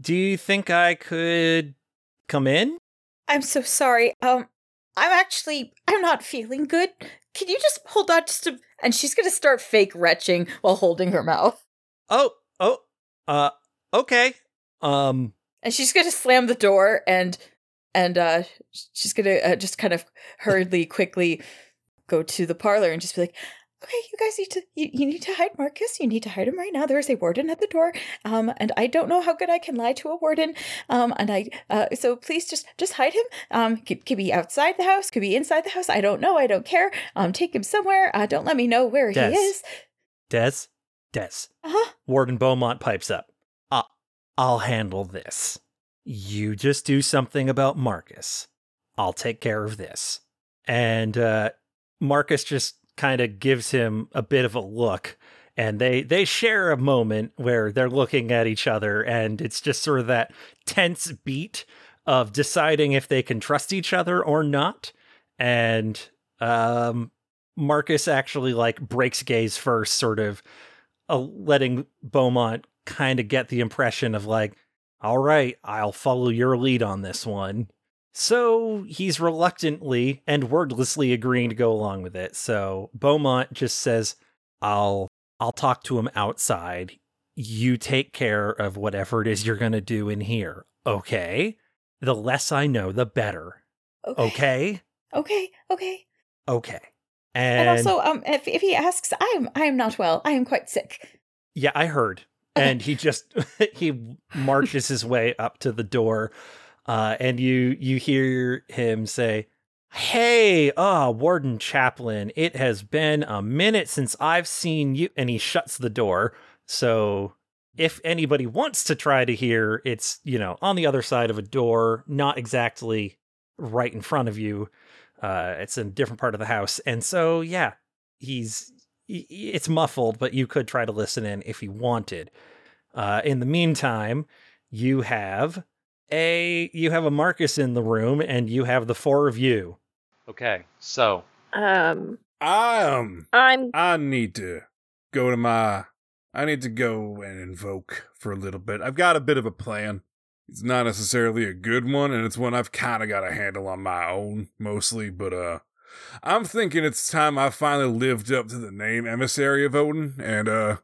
do you think I could come in? I'm so sorry. Um, I'm actually I'm not feeling good. Can you just hold on just a and she's gonna start fake retching while holding her mouth. Oh, oh, uh, okay. Um, And she's gonna slam the door and and uh she's gonna uh, just kind of hurriedly quickly go to the parlor and just be like okay you guys need to you, you need to hide marcus you need to hide him right now there is a warden at the door um and i don't know how good i can lie to a warden um and i uh so please just just hide him um could, could be outside the house could be inside the house i don't know i don't care um take him somewhere uh don't let me know where Des. he is Des, Des. uh-huh Warden Beaumont pipes up. Uh, I'll handle this. You just do something about Marcus. I'll take care of this. And uh, Marcus just kind of gives him a bit of a look, and they they share a moment where they're looking at each other, and it's just sort of that tense beat of deciding if they can trust each other or not. And um, Marcus actually like breaks gaze first, sort of uh, letting Beaumont kind of get the impression of like, all right, I'll follow your lead on this one. So he's reluctantly and wordlessly agreeing to go along with it. So Beaumont just says, "I'll I'll talk to him outside. You take care of whatever it is you're going to do in here." Okay? The less I know, the better. okay Okay? okay okay Okay. and, also um if, if he asks i am i am not well i am quite sick Yeah, I heard. And he just he marches his way up to the door, uh, and you you hear him say, "Hey, ah, Warden Chaplain, it has been a minute since I've seen you." And he shuts the door. So if anybody wants to try to hear, it's you know on the other side of a door, not exactly right in front of you. Uh, it's in a different part of the house, and so yeah, he's it's muffled, but you could try to listen in if you wanted. Uh, in the meantime, you have a you have a Marcus in the room, and you have the four of you. Okay, so Um, I Um, I'm I need to go to my. I need to go and invoke for a little bit. I've got a bit of a plan. It's not necessarily a good one, and it's one I've kind of got a handle on my own, mostly, but, uh, I'm thinking it's time I finally lived up to the name Emissary of Odin and, uh,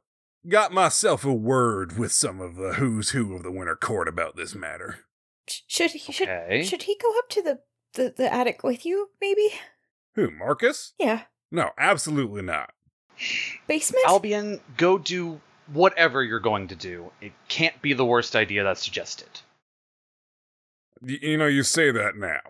got myself a word with some of the who's who of the Winter Court about this matter. Sh- should he should Okay. should he go up to the, the the attic with you maybe Who, Marcus? yeah No, absolutely not. basement Albion, go do whatever you're going to do. It can't be the worst idea that's suggested. Y- you know, you say that now.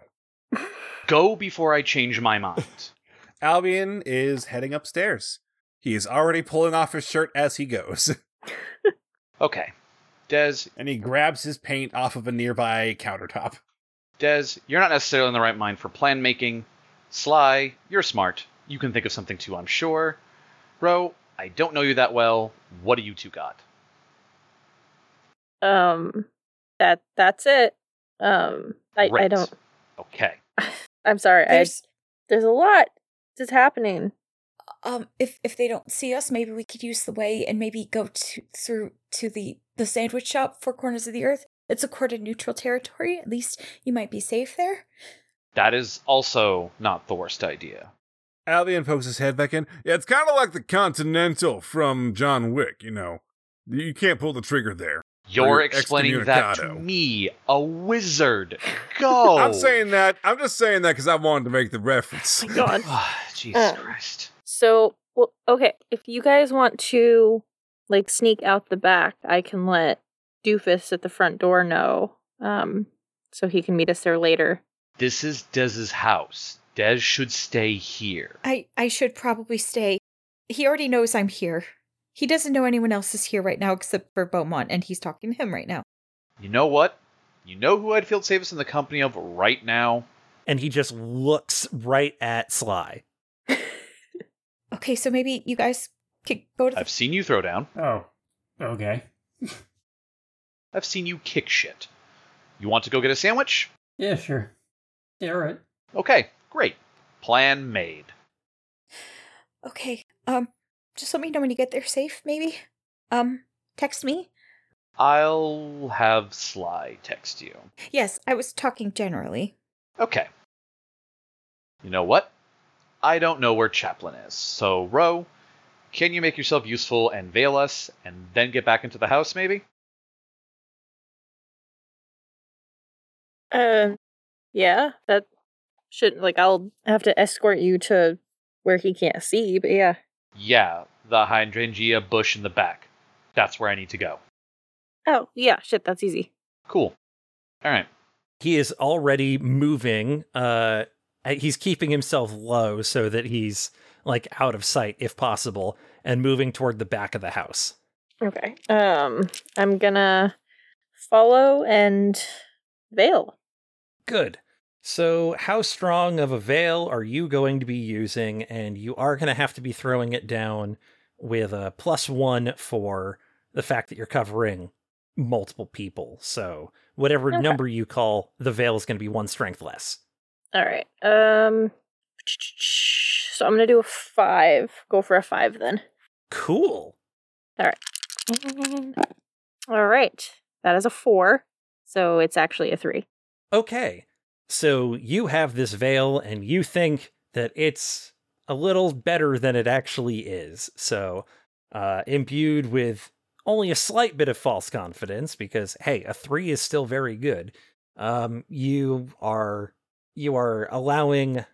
Go before I change my mind. Albion is heading upstairs. He is already pulling off his shirt as he goes, Okay. Des, and he grabs his paint off of a nearby countertop. Des, you're not necessarily in the right mind for plan making. Sly, you're smart. You can think of something too, I'm sure. Ro, I don't know you that well. What do you two got? um that that's it. Um I I don't Okay. I'm sorry. I there's there's a lot that's happening. Um if if they don't see us maybe we could use the way and maybe go to through to the the sandwich shop four corners of the earth it's a court of neutral territory at least you might be safe there That is also not the worst idea. Albion pokes his head back in. Yeah, it's kind of like the Continental from John Wick, you know. You can't pull the trigger there. You're explaining that to me, a wizard. Go. I'm saying that. I'm just saying that because I wanted to make the reference. Oh my god. Jesus Um, Christ. So, well, okay, if you guys want to like sneak out the back, I can let Doofus at the front door know, um, so he can meet us there later. This is Dez's house. Dez should stay here. i i should probably stay he already knows i'm here he doesn't know anyone else is here right now except for beaumont and he's talking to him right now You know what? You know who I'd feel safest in the company of right now? And he just looks right at Sly. Okay so maybe you guys could go to the I've seen you throw down. Oh, okay. I've seen you kick shit. You want to go get a sandwich? Yeah, sure. Yeah, all right. Okay, great. Plan made. okay um just let me know when you get there safe maybe um text me I'll have Sly text you. Yes, I was talking generally. Okay. You know what? I don't know where Chaplin is. So, Ro, can you make yourself useful and veil us, and then get back into the house, maybe? Uh, yeah, that shouldn't like I'll have to escort you to where he can't see, but yeah. Yeah, the hydrangea bush in the back. That's where I need to go. Oh, yeah, shit, that's easy. Cool. All right. He is already moving. Uh, he's keeping himself low so that he's like out of sight if possible, and moving toward the back of the house. Okay. Um, I'm gonna follow and veil. Good. So, how strong of a veil are you going to be using? And you are going to have to be throwing it down with a plus one for the fact that you're covering multiple people. So, whatever Okay. number you call, the veil is going to be one strength less. All right. Um, so I'm gonna do a five. Go for a five then. Cool. All right. All right. That is a four. So it's actually a three. Okay. So, you have this veil and you think that it's a little better than it actually is. So, uh, imbued with only a slight bit of false confidence, because hey, a three is still very good. Um, you are you are allowing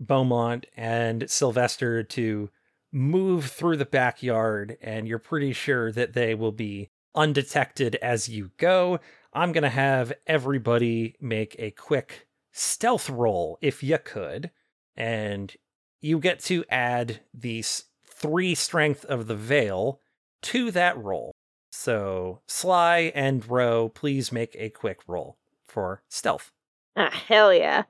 Beaumont and Sylvester to move through the backyard, and you're pretty sure that they will be undetected as you go. I'm gonna have everybody make a quick stealth roll if you could, and you get to add these three strength of the veil to that roll. So Sly and Ro, please make a quick roll for stealth. Ah, hell yeah.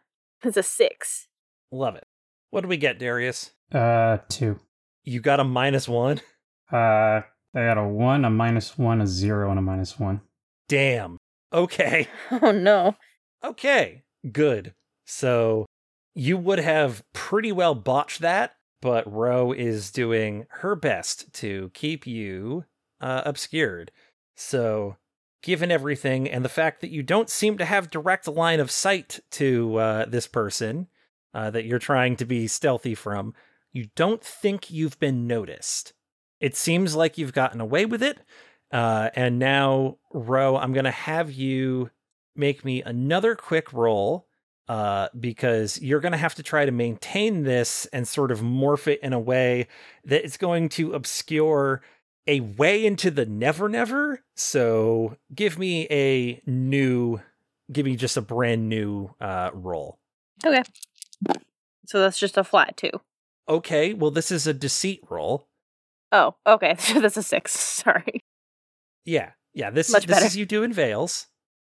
It's a six. Love it. What do we get, Darius? Uh, two. You got a minus one? Uh, I got a one, a minus one, a zero, and a minus one. Damn. Okay. Oh no. Okay. Good. So you would have pretty well botched that, but Ro is doing her best to keep you uh, obscured. So, given everything and the fact that you don't seem to have direct line of sight to uh, this person uh, that you're trying to be stealthy from, you don't think you've been noticed. It seems like you've gotten away with it. Uh, and now, Ro, I'm going to have you make me another quick roll uh, because you're going to have to try to maintain this and sort of morph it in a way that it's going to obscure a way into the never never. So give me a new, give me just a brand new uh, roll. Okay. So that's just a flat two. Okay, well, this is a deceit roll. Oh, okay. So that's a six. Sorry. Yeah, yeah, this, Much this better. is you doing veils.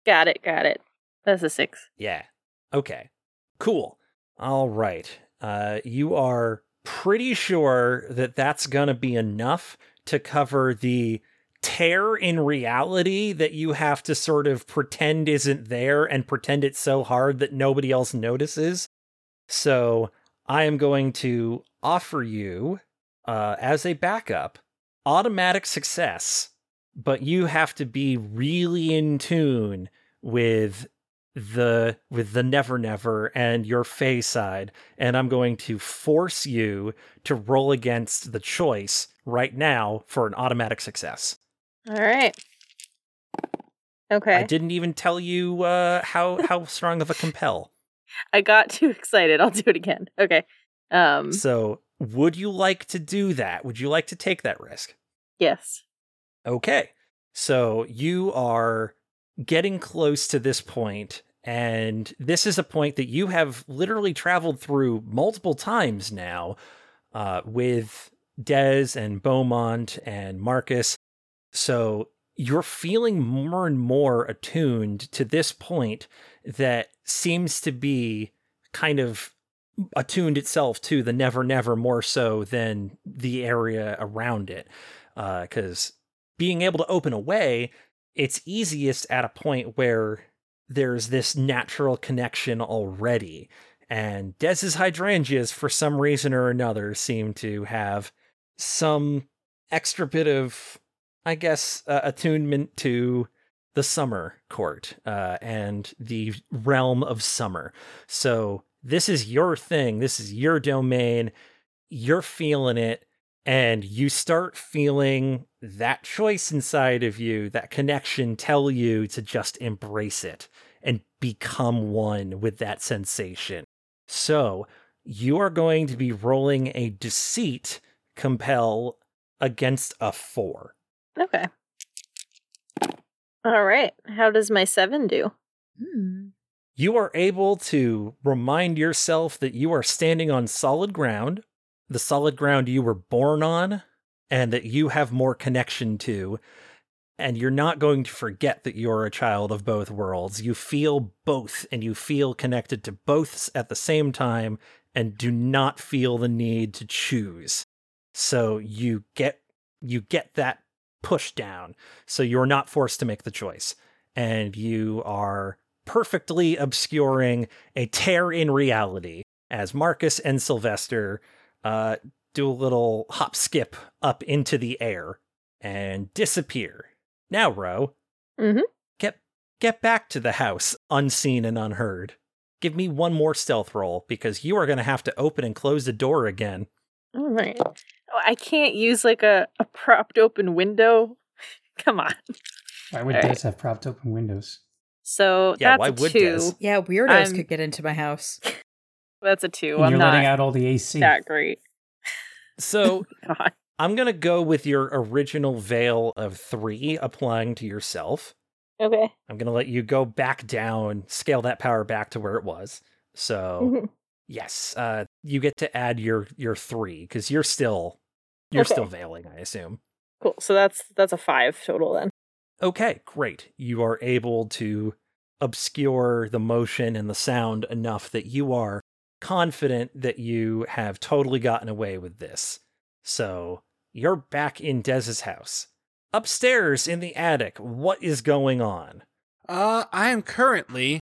Got it. Got it. That's a six. Yeah. Okay. Cool. All right. Uh, you are pretty sure that that's going to be enough to cover the tear in reality that you have to sort of pretend isn't there and pretend it's so hard that nobody else notices. So I am going to offer you, uh, as a backup, automatic success, but you have to be really in tune with the with the never never and your fey side and i'm going to force you to roll against the choice right now for an automatic success All right. Okay. i didn't even tell you uh how how strong of a compel I got too excited. I'll do it again. Okay. Um. so would you like to do that would you like to take that risk Yes. Okay. So you are getting close to this point, and this is a point that you have literally traveled through multiple times now uh, with Dez and Beaumont and Marcus. So you're feeling more and more attuned to this point that seems to be kind of attuned itself to the never never more so than the area around it because being able to open a way, it's easiest at a point where there's this natural connection already. And Dez's hydrangeas, for some reason or another, seem to have some extra bit of I guess, uh, attunement to the summer court uh, and the realm of summer. So this is your thing. This is your domain. You're feeling it. And you start feeling that choice inside of you, that connection tell you to just embrace it and become one with that sensation. So you are going to be rolling a deceit compel against a four. Okay. All right. How does my seven do? Hmm. You are able to remind yourself that you are standing on solid ground, the solid ground you were born on, and that you have more connection to. And you're not going to forget that you're a child of both worlds. You feel both, and you feel connected to both at the same time, and do not feel the need to choose. So you get you get that push down. So you're not forced to make the choice. And you are perfectly obscuring a tear in reality as Marcus and Sylvester uh, do a little hop skip up into the air and disappear. Now, Ro, Mhm. get get back to the house unseen and unheard. Give me one more stealth roll because you are going to have to open and close the door again. All right. Oh, I can't use like a, a propped open window. Come on. Why would All right. Des have propped open windows? So Yeah, that's why would two. Des? Yeah, weirdos I'm- could get into my house. That's a two. And I'm you're not letting out all the AC. that great. So I'm going to go with your original veil of three applying to yourself. Okay. I'm going to let you go back down, scale that power back to where it was. So, Mhm. yes, uh, you get to add your your three because you're still you're Okay. still veiling, I assume. Cool. So that's that's a five total then. Okay, great. You are able to obscure the motion and the sound enough that you are confident that you have totally gotten away with this. So you're back in Dez's house. Upstairs in the attic, what is going on? Uh, I am currently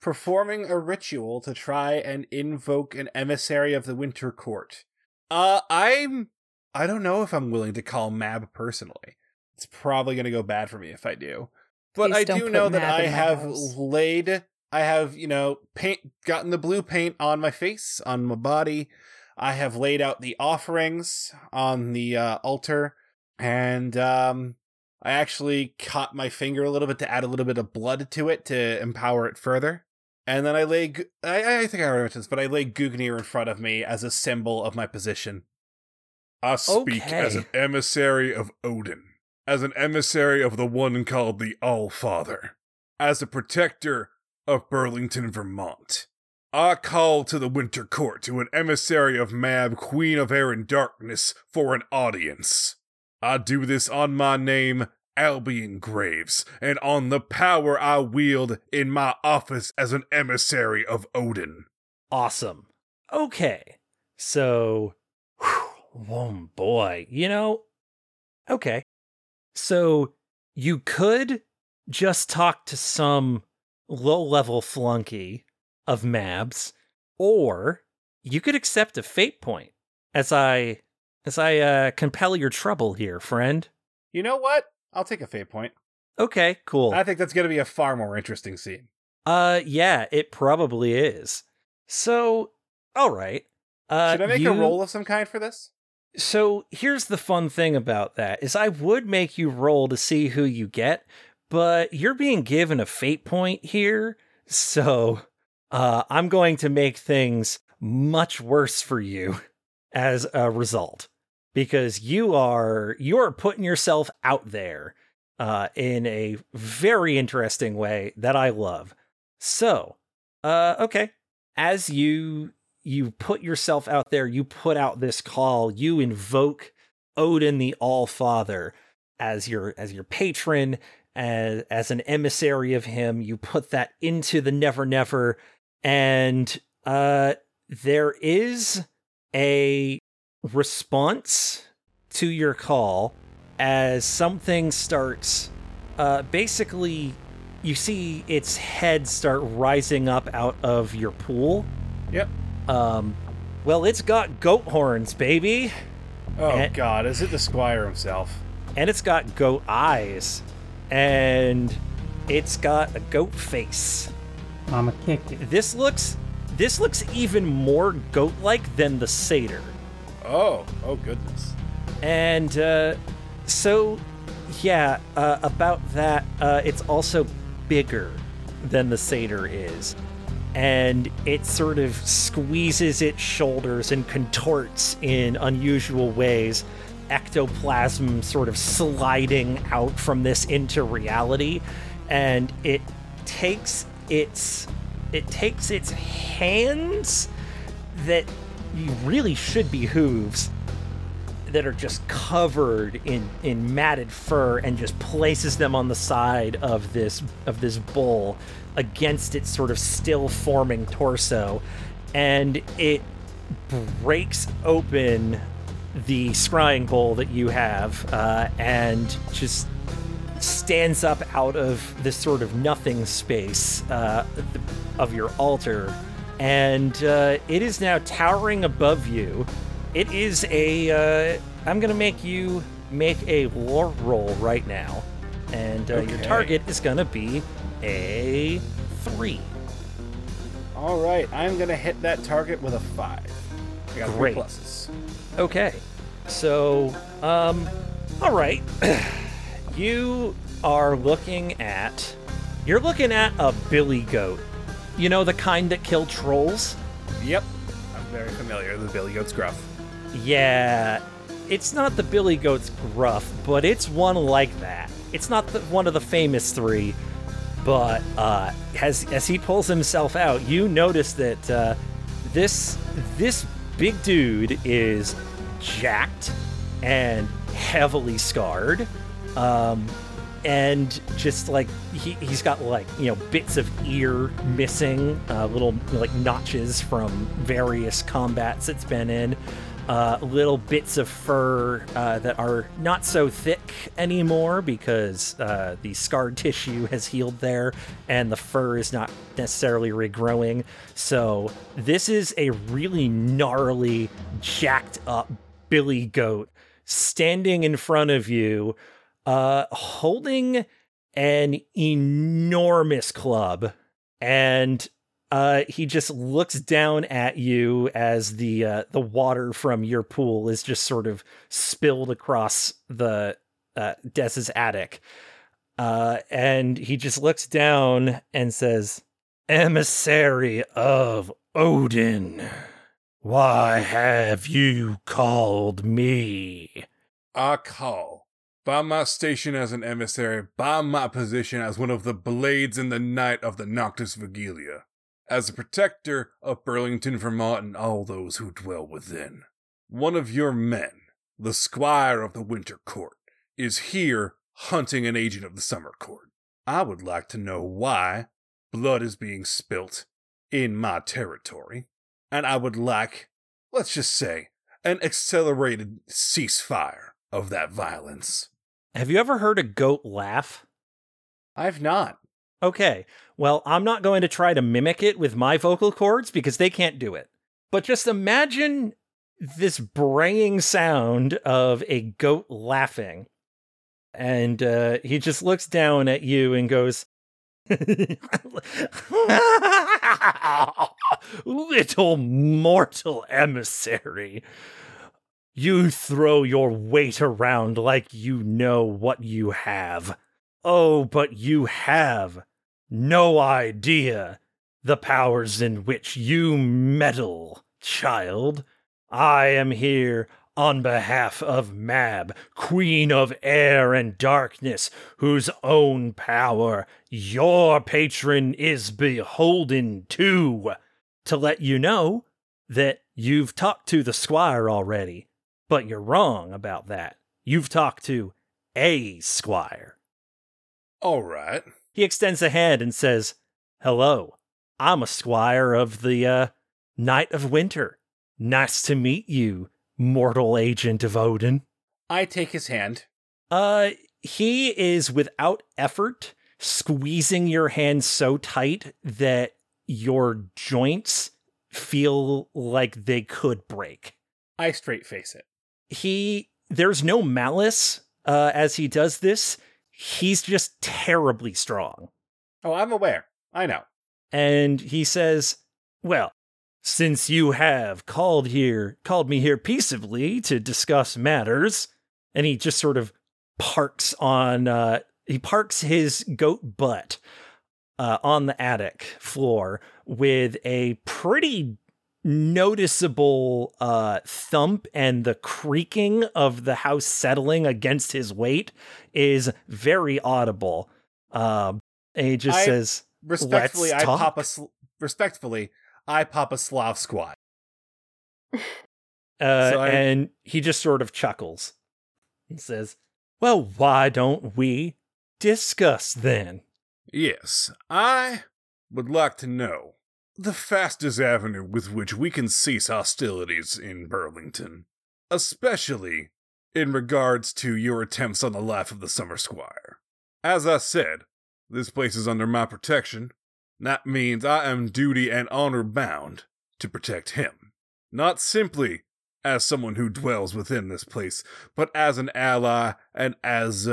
performing a ritual to try and invoke an emissary of the Winter Court. Uh, I'm. I don't know if I'm willing to call Mab personally. It's probably going to go bad for me if I do. But Please I don't do put know that I have house. laid. I have, you know, paint, gotten the blue paint on my face, on my body. I have laid out the offerings on the uh, altar. And, um, I actually cut my finger a little bit to add a little bit of blood to it to empower it further. And then I lay, I, I think I already mentioned this, but I lay Gungnir in front of me as a symbol of my position. I speak Okay. as an emissary of Odin, as an emissary of the one called the All-Father, as a protector of Burlington, Vermont. I call to the Winter Court to an emissary of Mab, Queen of Air and Darkness, for an audience. I do this on my name, Albion Graves, and on the power I wield in my office as an emissary of Odin. Awesome. Okay. So, whew, oh boy, you know, okay. So you could just talk to some low level flunky of Mabs, or you could accept a fate point as I as I uh, compel your trouble here, friend. You know what? I'll take a fate point. Okay, cool. I think that's going to be a far more interesting scene. Uh, yeah, it probably is. So, all right. Uh, Should I make you- a roll of some kind for this? So here's the fun thing about that is I would make you roll to see who you get, but you're being given a fate point here, so uh, I'm going to make things much worse for you as a result because you are you are putting yourself out there uh, in a very interesting way that I love. So, uh, okay, as you you put yourself out there, you put out this call, you invoke Odin the All Father as your as your patron, as as an emissary of him. You put that into the Never Never, and uh, there is a response to your call as something starts. Uh, basically, you see its head start rising up out of your pool. Yep. Um, well, it's got goat horns, baby. Oh Eh. God, is it the Squire himself? and it's got goat eyes, and it's got a goat face. Mama kicked it. This looks this looks even more goat-like than the satyr. Oh, oh goodness. And uh, so, yeah, uh, about that, uh, it's also bigger than the satyr is. And it sort of squeezes its shoulders and contorts in unusual ways, ectoplasm sort of sliding out from this into reality. And it takes its it takes its hands that really should be hooves that are just covered in in matted fur and just places them on the side of this of this bull against its sort of still forming torso and it breaks open the scrying bowl that you have uh, and just stands up out of this sort of nothing space uh, of your altar and uh, it is now towering above you it is a. Uh, I'm gonna make you make a lore roll right now, and uh, your target is gonna be a three. All right, I'm gonna hit that target with a five. I got Great. three pluses. Okay, so um, all right, you are looking at. You're looking at a billy goat. You know the kind that kill trolls. Yep, I'm very familiar. With the Billy Goat's gruff. Yeah, it's not the Billy Goat's gruff, but it's one like that. It's not the, one of the famous three, but uh, as as he pulls himself out, you notice that uh, this this big dude is jacked and heavily scarred, um, and just like he, he's got like you know bits of ear missing, uh, little like notches from various combats it's been in uh, little bits of fur uh, that are not so thick anymore because uh, the scarred tissue has healed there and the fur is not necessarily regrowing. So, this is a really gnarly, jacked up billy goat standing in front of you, uh, holding an enormous club. And uh, he just looks down at you as the uh, the water from your pool is just sort of spilled across the uh, Des's attic, uh, and he just looks down and says, "Emissary of Odin, why have you called me?" I call by my station as an emissary, by my position as one of the blades in the night of the Noctis Vigilia, as a protector of Burlington, Vermont, and all those who dwell within. One of your men, the squire of the Winter Court, is here hunting an agent of the Summer Court. I would like to know why blood is being spilt in my territory, and I would like, let's just say, an accelerated ceasefire of that violence. Have you ever heard a goat laugh? I've not. Okay, well, I'm not going to try to mimic it with my vocal cords because they can't do it. But just imagine this braying sound of a goat laughing. And uh, he just looks down at you and goes, Little mortal emissary, you throw your weight around like you know what you have. Oh, but you have no idea the powers in which you meddle, child. I am here on behalf of Mab, Queen of Air and Darkness, whose own power your patron is beholden to, to let you know that you've talked to the squire already. But you're wrong about that. You've talked to a squire. All right. He extends a hand and says, Hello, I'm a squire of the uh, Knight of Winter. Nice to meet you, mortal agent of Odin. I take his hand. Uh, he is without effort squeezing your hand so tight that your joints feel like they could break. I straight face it. he there's no malice uh, as he does this, he's just terribly strong. Oh, I'm aware. I know. And he says, Well, since you have called here, called me here peaceably to discuss matters, and he just sort of parks on, uh, he parks his goat butt uh, on the attic floor with a pretty noticeable uh, thump and the creaking of the house settling against his weight is very audible. And he just I- says, Respectfully, Let's I talk. pop a sl- respectfully, I pop a Slav squat. uh, So I- and he just sort of chuckles and says, Well, why don't we discuss then? Yes, I would like to know the fastest avenue with which we can cease hostilities in Burlington, especially in regards to your attempts on the life of the Summer Squire. As I said, this place is under my protection. That means I am duty and honor bound to protect him, not simply as someone who dwells within this place, but as an ally and as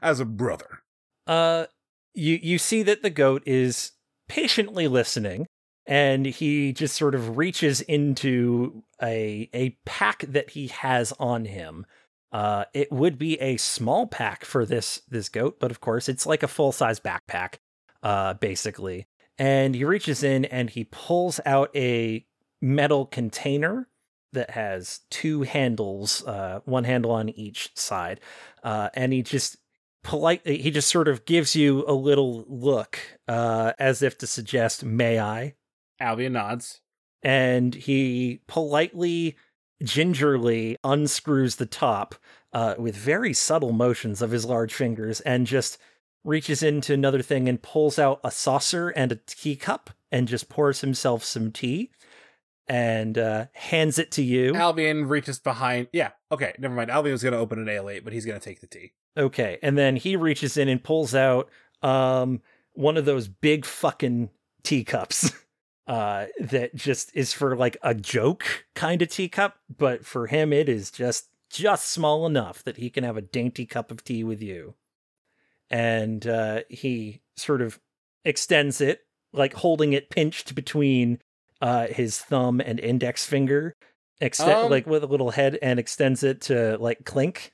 as a brother. Uh, you you see that the goat is patiently listening, and he just sort of reaches into a a pack that he has on him. Uh, it would be a small pack for this this goat, but of course it's like a full size backpack, uh, basically. And he reaches in and he pulls out a metal container that has two handles, uh, one handle on each side, uh, and he just politely he just sort of gives you a little look uh as if to suggest may i Albion nods. and he politely gingerly unscrews the top uh with very subtle motions of his large fingers and just reaches into another thing and pulls out a saucer and a teacup and just pours himself some tea and uh hands it to you Albion reaches behind. Yeah, okay, never mind. Albion was going to open an ale 8, but he's going to take the tea. Okay, and then he reaches in and pulls out um one of those big fucking teacups uh that just is for like a joke kind of teacup, but for him it is just just small enough that he can have a dainty cup of tea with you. And uh he sort of extends it like holding it pinched between uh his thumb and index finger extend Um, like with a little head and extends it to like clink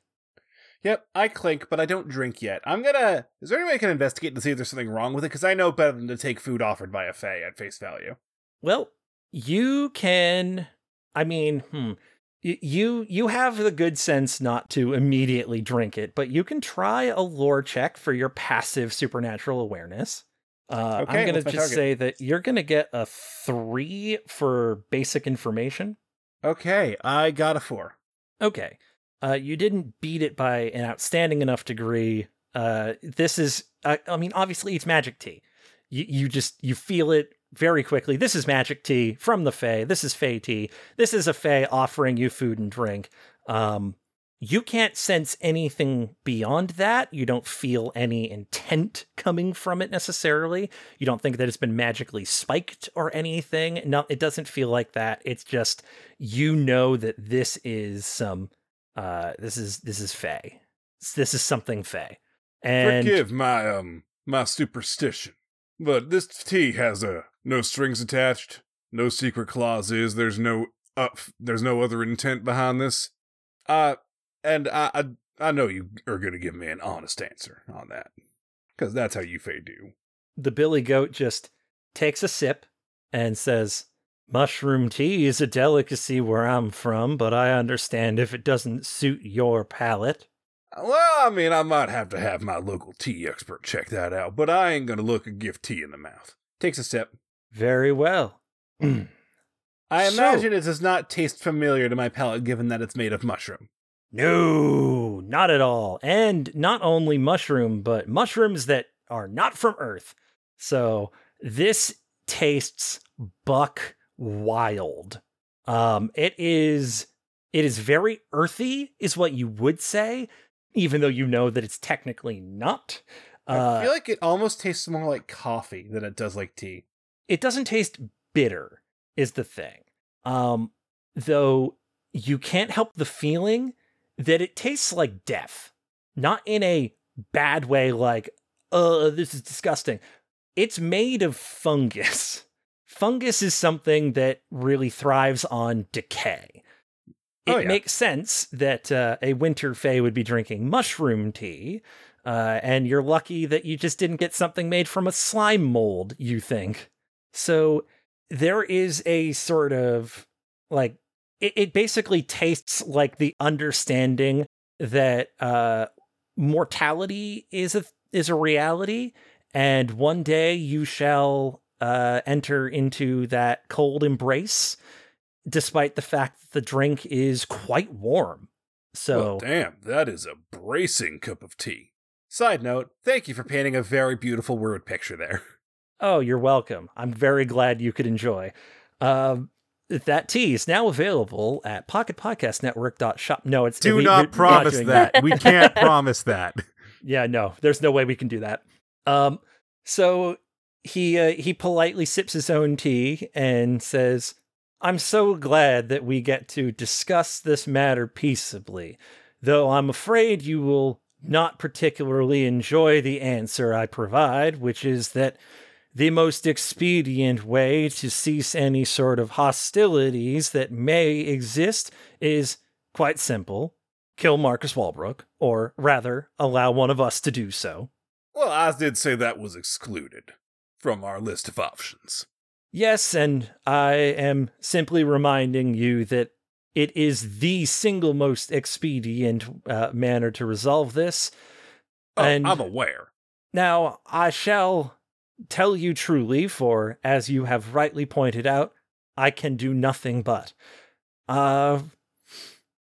Yep, I clink, but I don't drink yet. I'm gonna. Is there any way I can investigate to see if there's something wrong with it? Because I know better than to take food offered by a Fae at face value. Well, you can. I mean, hmm. You you have the good sense not to immediately drink it, but you can try a lore check for your passive supernatural awareness. Uh, Okay, I'm gonna just target? say that you're gonna get a three for basic information. Okay, I got a four. Okay. Uh, you didn't beat it by an outstanding enough degree. Uh, this is, I, I mean, obviously it's magic tea. You, you just, you feel it very quickly. This is magic tea from the Fae. This is Fae tea. This is a Fae offering you food and drink. Um, you can't sense anything beyond that. You don't feel any intent coming from it necessarily. You don't think that it's been magically spiked or anything. No, it doesn't feel like that. It's just you know that this is some uh this is this is Fey. This is something Fey. And Forgive my um my superstition, but this tea has uh, no strings attached, no secret clauses. There's no uh, there's no other intent behind this. Uh, and I I, I know you are gonna give me an honest answer on that, because that's how you Fae do. the Billy Goat just takes a sip and says, Mushroom tea is a delicacy where I'm from, but I understand if it doesn't suit your palate. Well, I mean, I might have to have my local tea expert check that out, but I ain't gonna look a gift tea in the mouth. Takes a sip. Very well. I So- imagine it does not taste familiar to my palate, given that it's made of mushroom. No, not at all. And not only mushroom, but mushrooms that are not from Earth. So this tastes buck wild. Um, it is it is very earthy, is what you would say, even though you know that it's technically not. I Uh, feel like it almost tastes more like coffee than it does like tea. It doesn't taste bitter is the thing um though you can't help the feeling that it tastes like death not in a bad way, like, uh, this is disgusting. It's made of fungus. Fungus is something that really thrives on decay. It Oh, yeah. makes sense that uh, a winter fae would be drinking mushroom tea, uh, and you're lucky that you just didn't get something made from a slime mold, you think. So there is a sort of like, it, it basically tastes like the understanding that uh, mortality is a is a reality, and one day you shall uh, enter into that cold embrace, despite the fact that the drink is quite warm. So Well, damn, that is a bracing cup of tea. Side note, thank you for painting a very beautiful word picture there. Oh, you're welcome. I'm very glad you could enjoy. Um, that tea is now available at pocketpodcastnetwork.shop. No, it's Do we- not we're not promise that. we can't promise that. Yeah, no, there's no way we can do that. Um, so he uh, he politely sips his own tea and says, "I'm so glad that we get to discuss this matter peaceably, though I'm afraid you will not particularly enjoy the answer I provide, which is that." The most expedient way to cease any sort of hostilities that may exist is quite simple kill Marcus Walbrook, or rather, allow one of us to do so. Well, I did say that was excluded from our list of options. Yes, and I am simply reminding you that it is the single most expedient uh, manner to resolve this. Oh, And- I'm aware. Now, I shall tell you truly, for as you have rightly pointed out, I can do nothing but. Uh,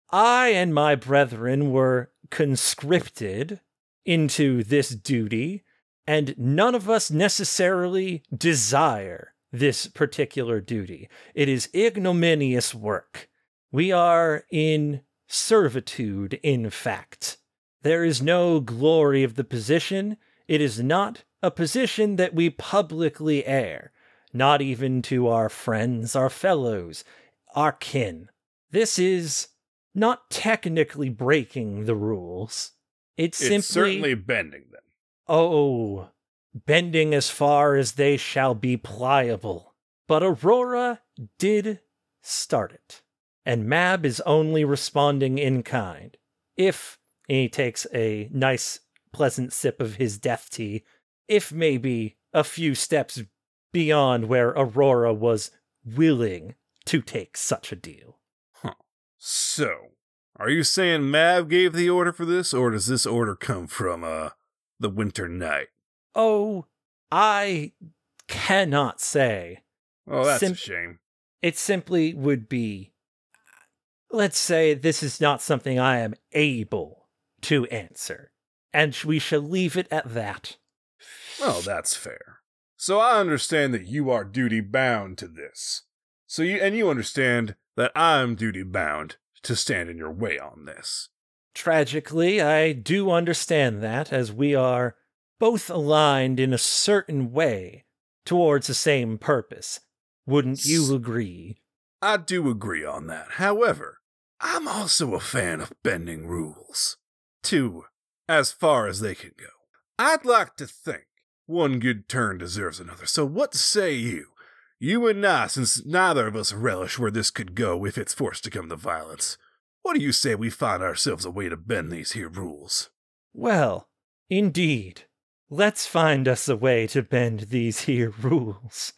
I and my brethren were conscripted into this duty, and none of us necessarily desire this particular duty. It is ignominious work. We are in servitude, in fact. There is no glory of the position. It is not a position that we publicly air, not even to our friends, our fellows, our kin. This is not technically breaking the rules. It's, simply certainly bending them. Oh, bending as far as they shall be pliable. But Aurora did start it, and Mab is only responding in kind. If he takes a nice, pleasant sip of his death tea, if maybe a few steps beyond where Aurora was willing to take such a deal. So, are you saying Mab gave the order for this, or does this order come from, uh, the Winter Knight? Oh, I cannot say. Oh, that's Sim- a shame. It simply would be, let's say, this is not something I am able to answer, and we shall leave it at that. Well, that's fair. So I understand that you are duty bound to this. So you and you understand that I'm duty bound to stand in your way on this. Tragically, I do understand that, as we are both aligned in a certain way towards the same purpose. Wouldn't you agree? I do agree on that. However, I'm also a fan of bending rules. too, as far as they can go. I'd like to think one good turn deserves another. So what say you? You and I, since neither of us relish where this could go if it's forced to come to violence. What do you say we find ourselves a way to bend these here rules? Well, indeed. Let's find us a way to bend these here rules.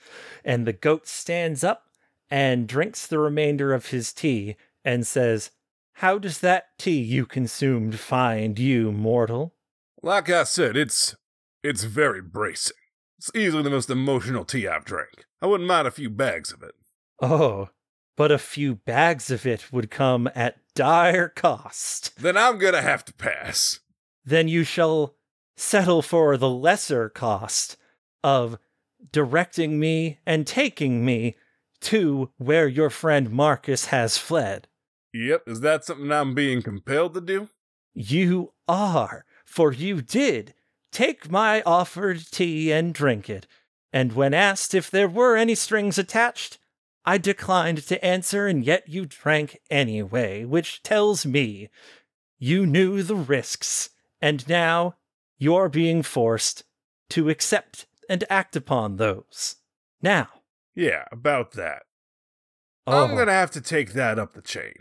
And the goat stands up and drinks the remainder of his tea and says, How does that tea you consumed find you, mortal? Like I said, it's it's very bracing. It's easily the most emotional tea I've drank. I wouldn't mind a few bags of it. Oh, but a few bags of it would come at dire cost. Then I'm gonna have to pass. Then you shall settle for the lesser cost of directing me and taking me to where your friend Marcus has fled. Yep, is that something I'm being compelled to do? You are, for you did take my offered tea and drink it, and when asked if there were any strings attached, I declined to answer, and yet you drank anyway, which tells me you knew the risks And now you're being forced to accept and act upon those. Now, Yeah, about that. oh, I'm gonna have to take that up the chain.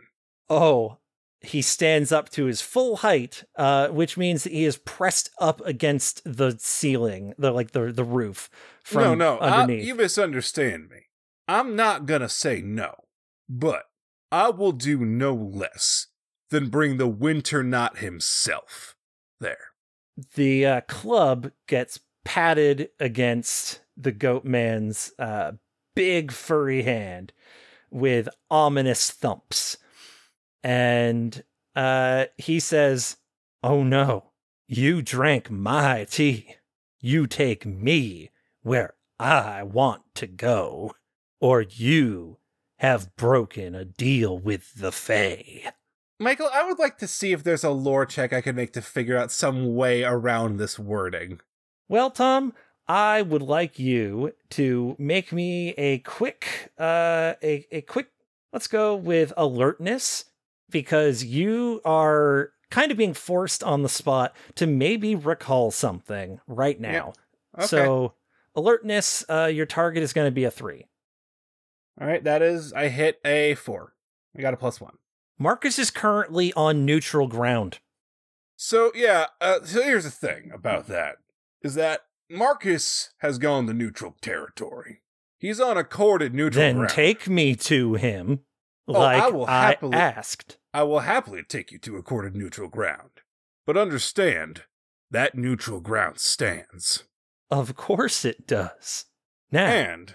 oh, he stands up to his full height, uh, which means that he is pressed up against the ceiling, the like the the roof from no, no, I- you misunderstand me. I'm not gonna say no, but I will do no less than bring the Winter Knight himself there. the uh, club gets patted against the goat man's uh, big furry hand with ominous thumps and uh, he says oh no you drank my tea you take me where i want to go or you have broken a deal with the fae Michael, I would like to see if there's a lore check I can make to figure out some way around this wording. Well, Tom, I would like you to make me a quick, uh, a, a quick, let's go with alertness, because you are kind of being forced on the spot to maybe recall something right now. Okay. So, alertness, uh, your target is going to be a three. All right, that is, I hit a four. I got a plus one. Marcus is currently on neutral ground. So yeah, uh, so here's the thing about that is that Marcus has gone to neutral territory. He's on accorded neutral then ground. take me to him, Oh, I like will I happily- asked. I will happily take you to a accorded neutral ground, but understand that neutral ground stands. Of course it does. Now, And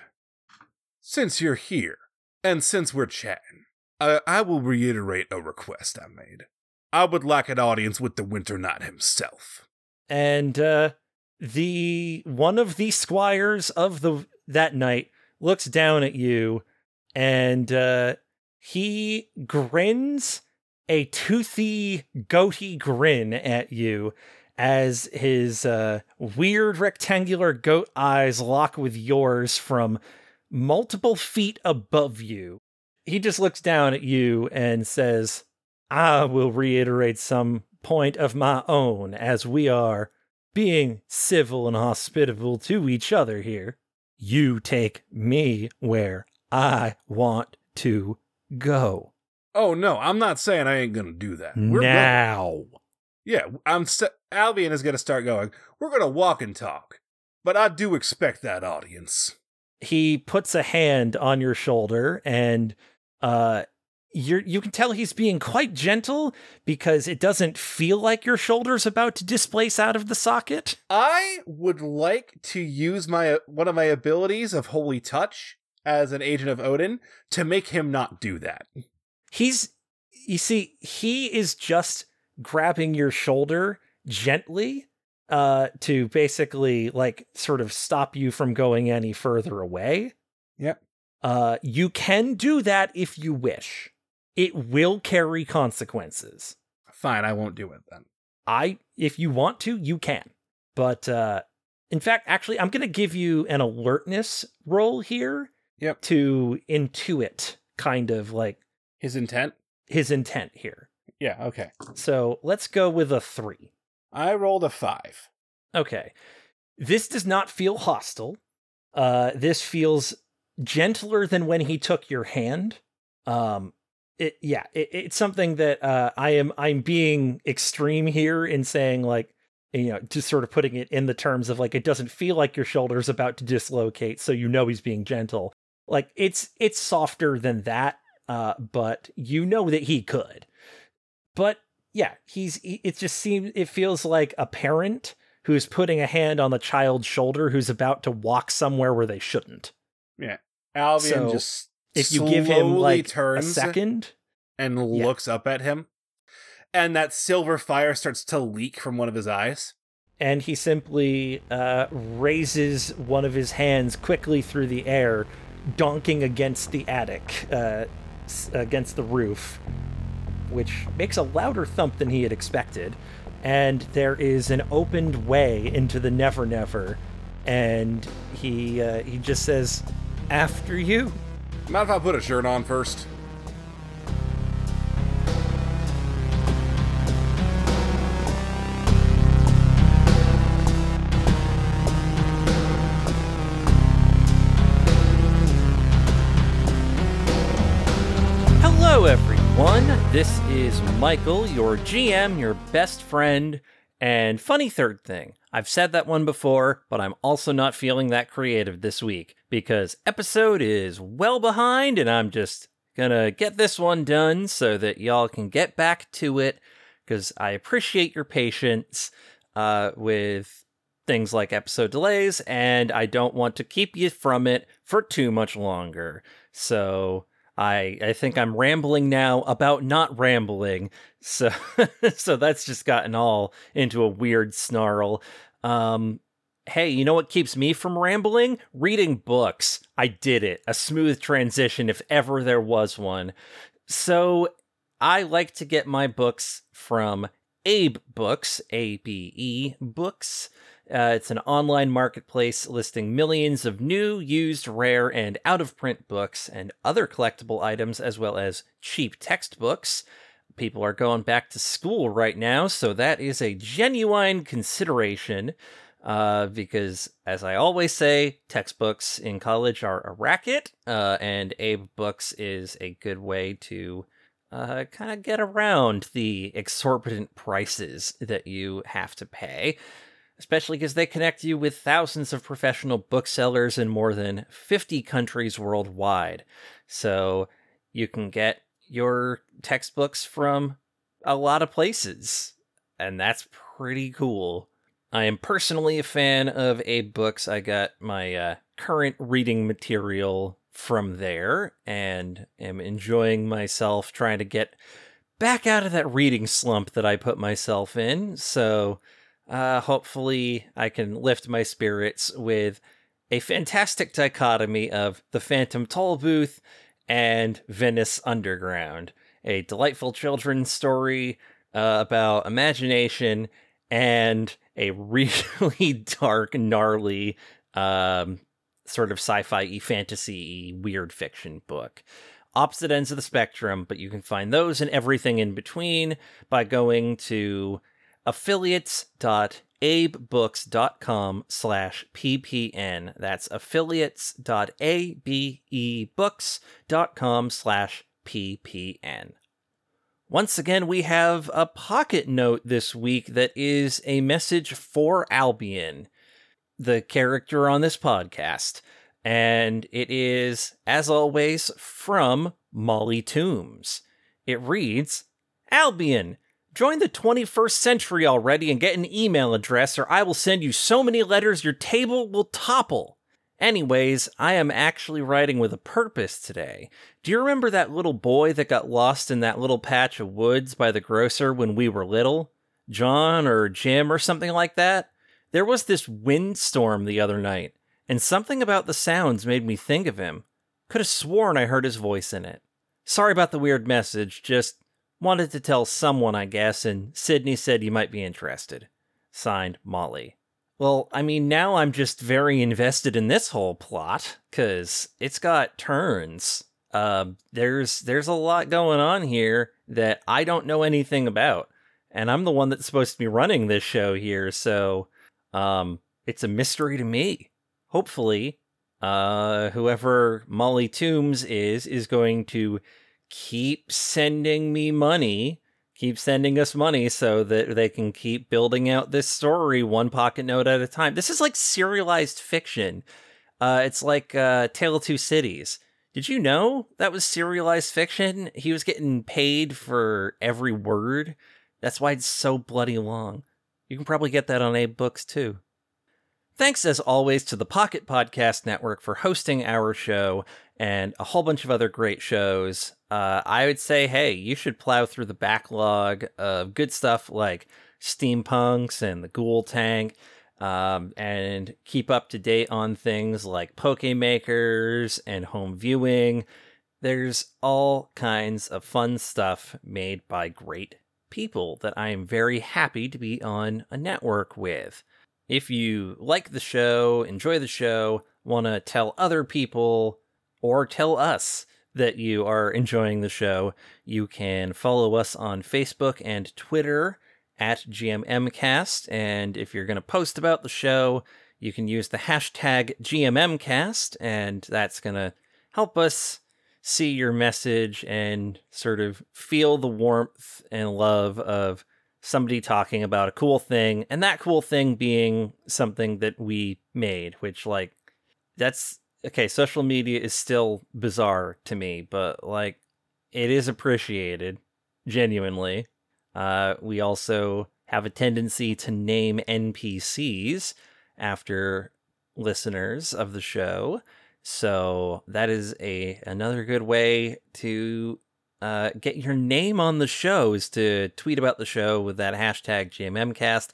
since you're here, and since we're chatting, I, I will reiterate a request I made. I would like an audience with the Winter Knight himself. and uh the one of the squires of the that night looks down at you and uh he grins a toothy goaty grin at you as his uh weird rectangular goat eyes lock with yours from multiple feet above you he just looks down at you and says I will reiterate some point of my own as we are being civil and hospitable to each other here. You take me where I want to go. Oh no, I'm not saying I ain't gonna do that. We're going- now. Yeah, I'm. St- Albion is gonna start going. We're gonna walk and talk, but I do expect that audience. He puts a hand on your shoulder and uh you're you can tell he's being quite gentle because it doesn't feel like your shoulder's about to displace out of the socket. I would like to use my one of my abilities of Holy Touch as an agent of Odin to make him not do that. he's you see he is just grabbing your shoulder gently uh to basically like sort of stop you from going any further away Yep. uh you can do that if you wish it will carry consequences Fine, I won't do it then. i if you want to you can but uh in fact actually i'm going to give you an alertness roll here Yep. to intuit kind of like His intent? his intent here Yeah, okay. So let's go with a three. I rolled a five. Okay. This does not feel hostile. Uh, this feels gentler than when he took your hand. Um, it yeah, it, it's something that uh, I am I'm being extreme here in saying like you know just sort of putting it in the terms of like it doesn't feel like your shoulder's about to dislocate, so you know he's being gentle. Like it's it's softer than that, uh, but you know that he could. But yeah, he's he, it just seems it feels like a parent who's putting a hand on the child's shoulder who's about to walk somewhere where they shouldn't. Yeah. Albion So, just If you give him like a second, and Yeah. looks up at him, and that silver fire starts to leak from one of his eyes. and he simply uh, raises one of his hands quickly through the air, donking against the attic, uh, against the roof, which makes a louder thump than he had expected. And there is an opened way into the Never Never, and he uh, he just says, "After you." Mind if I put a shirt on first? Everyone. This is Michael, your GM, your best friend. And funny third thing, I've said that one before, but I'm also not feeling that creative this week because episode is well behind and I'm just gonna get this one done so that y'all can get back to it because I appreciate your patience uh, with things like episode delays and I don't want to keep you from it for too much longer. So I I think I'm rambling now about not rambling. So so that's just gotten all into a weird snarl. Um hey, you know what keeps me from rambling? Reading books. I did it. A smooth transition if ever there was one. So I like to get my books from Abe Books, A B E Books. Uh, it's an online marketplace listing millions of new, used, rare, and out of print books and other collectible items, as well as cheap textbooks. People are going back to school right now, so that is a genuine consideration. Uh, because, as I always say, textbooks in college are a racket, uh, and Abe Books is a good way to uh, kind of get around the exorbitant prices that you have to pay especially because they connect you with thousands of professional booksellers in more than 50 countries worldwide. So you can get your textbooks from a lot of places, and that's pretty cool. I am personally a fan of Abe Books. I got my uh, current reading material from there and am enjoying myself trying to get back out of that reading slump that I put myself in. So, uh, hopefully, I can lift my spirits with a fantastic dichotomy of the Phantom Tollbooth and Venice Underground, a delightful children's story uh, about imagination and a really dark, gnarly, um, sort of sci-fi fantasy weird fiction book. Opposite ends of the spectrum, but you can find those and everything in between by going to affiliates.abebooks.com slash ppn. That's affiliates.abebooks.com slash ppn. Once again, we have a pocket note this week that is a message for Albion, the character on this podcast. And it is, as always, from Molly Toombs. It reads Albion, Join the 21st century already and get an email address, or I will send you so many letters your table will topple. Anyways, I am actually writing with a purpose today. Do you remember that little boy that got lost in that little patch of woods by the grocer when we were little? John or Jim or something like that? There was this windstorm the other night, and something about the sounds made me think of him. Could have sworn I heard his voice in it. Sorry about the weird message, just Wanted to tell someone, I guess, and Sydney said you might be interested. Signed, Molly. Well, I mean, now I'm just very invested in this whole plot, because it's got turns. Uh, there's there's a lot going on here that I don't know anything about, and I'm the one that's supposed to be running this show here, so um, it's a mystery to me. Hopefully, uh, whoever Molly Toombs is is going to keep sending me money, keep sending us money so that they can keep building out this story one pocket note at a time. This is like serialized fiction. Uh, it's like uh, Tale of Two Cities. Did you know that was serialized fiction? He was getting paid for every word. That's why it's so bloody long. You can probably get that on Abe Books too. Thanks as always to the Pocket Podcast Network for hosting our show and a whole bunch of other great shows. Uh, I would say, hey, you should plow through the backlog of good stuff like Steampunks and the Ghoul Tank, um, and keep up to date on things like Pokemakers and home viewing. There's all kinds of fun stuff made by great people that I am very happy to be on a network with. If you like the show, enjoy the show, want to tell other people or tell us that you are enjoying the show, you can follow us on Facebook and Twitter at GMMcast. And if you're going to post about the show, you can use the hashtag GMMcast, and that's going to help us see your message and sort of feel the warmth and love of somebody talking about a cool thing and that cool thing being something that we made which like that's okay social media is still bizarre to me but like it is appreciated genuinely uh we also have a tendency to name npcs after listeners of the show so that is a another good way to uh, get your name on the show is to tweet about the show with that hashtag GMMcast,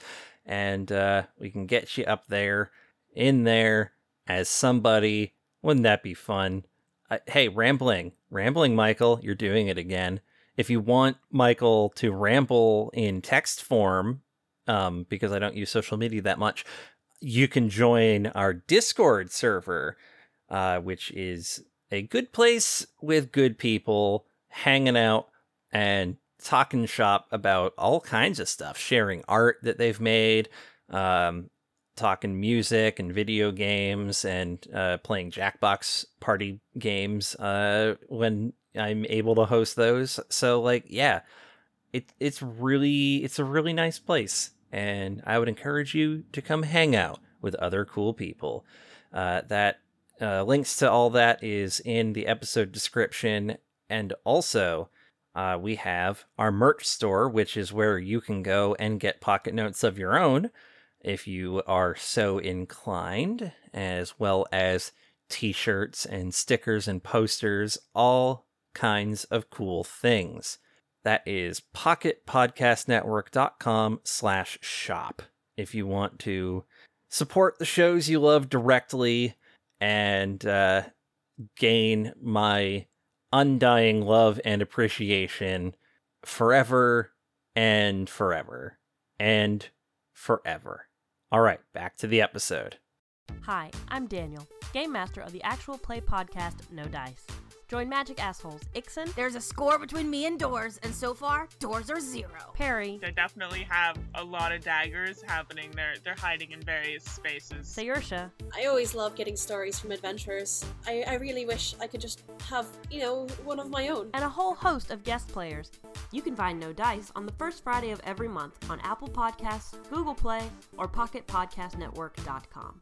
and uh, we can get you up there, in there as somebody. Wouldn't that be fun? Uh, hey, rambling, rambling, Michael, you're doing it again. If you want Michael to ramble in text form, um, because I don't use social media that much, you can join our Discord server, uh, which is a good place with good people hanging out and talking shop about all kinds of stuff, sharing art that they've made, um, talking music and video games, and uh, playing Jackbox party games uh, when I'm able to host those. So, like, yeah, it it's really it's a really nice place, and I would encourage you to come hang out with other cool people. Uh, that uh, links to all that is in the episode description and also, uh, we have our merch store, which is where you can go and get pocket notes of your own if you are so inclined, as well as t shirts and stickers and posters, all kinds of cool things. That is pocketpodcastnetwork.com slash shop if you want to support the shows you love directly and uh, gain my undying love and appreciation forever and forever and forever. All right, back to the episode. Hi, I'm Daniel, Game Master of the actual play podcast No Dice. Join Magic Assholes Ixon, There's a score between me and Doors, and so far, Doors are zero. Perry, They definitely have a lot of daggers happening. They're they're hiding in various spaces. Sayersha, I always love getting stories from adventurers. I, I really wish I could just have, you know, one of my own. and a whole host of guest players. You can find No Dice on the first Friday of every month on Apple Podcasts, Google Play, or PocketPodcastNetwork.com.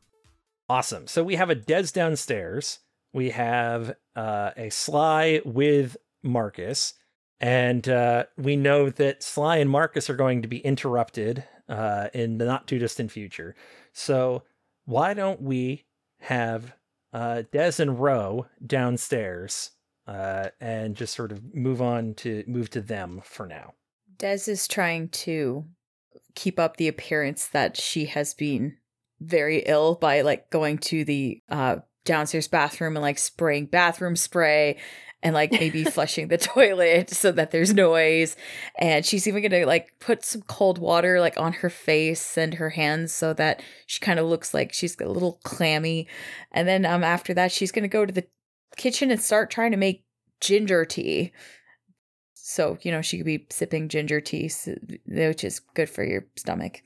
Awesome. So we have a Des downstairs. We have uh, a Sly with Marcus. And uh, we know that Sly and Marcus are going to be interrupted uh, in the not too distant future. So why don't we have uh, Des and Roe downstairs uh, and just sort of move on to move to them for now? Des is trying to keep up the appearance that she has been very ill by like going to the uh downstairs bathroom and like spraying bathroom spray and like maybe flushing the toilet so that there's noise. And she's even gonna like put some cold water like on her face and her hands so that she kind of looks like she's a little clammy. And then um after that she's gonna go to the kitchen and start trying to make ginger tea. So you know she could be sipping ginger tea which is good for your stomach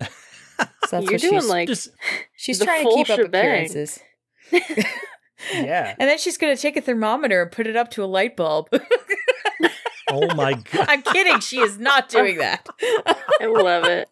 so that's You're what doing she's, like Just she's trying to full keep up appearances yeah. and then she's gonna take a thermometer and put it up to a light bulb Oh my god. i'm kidding she is not doing that I love it.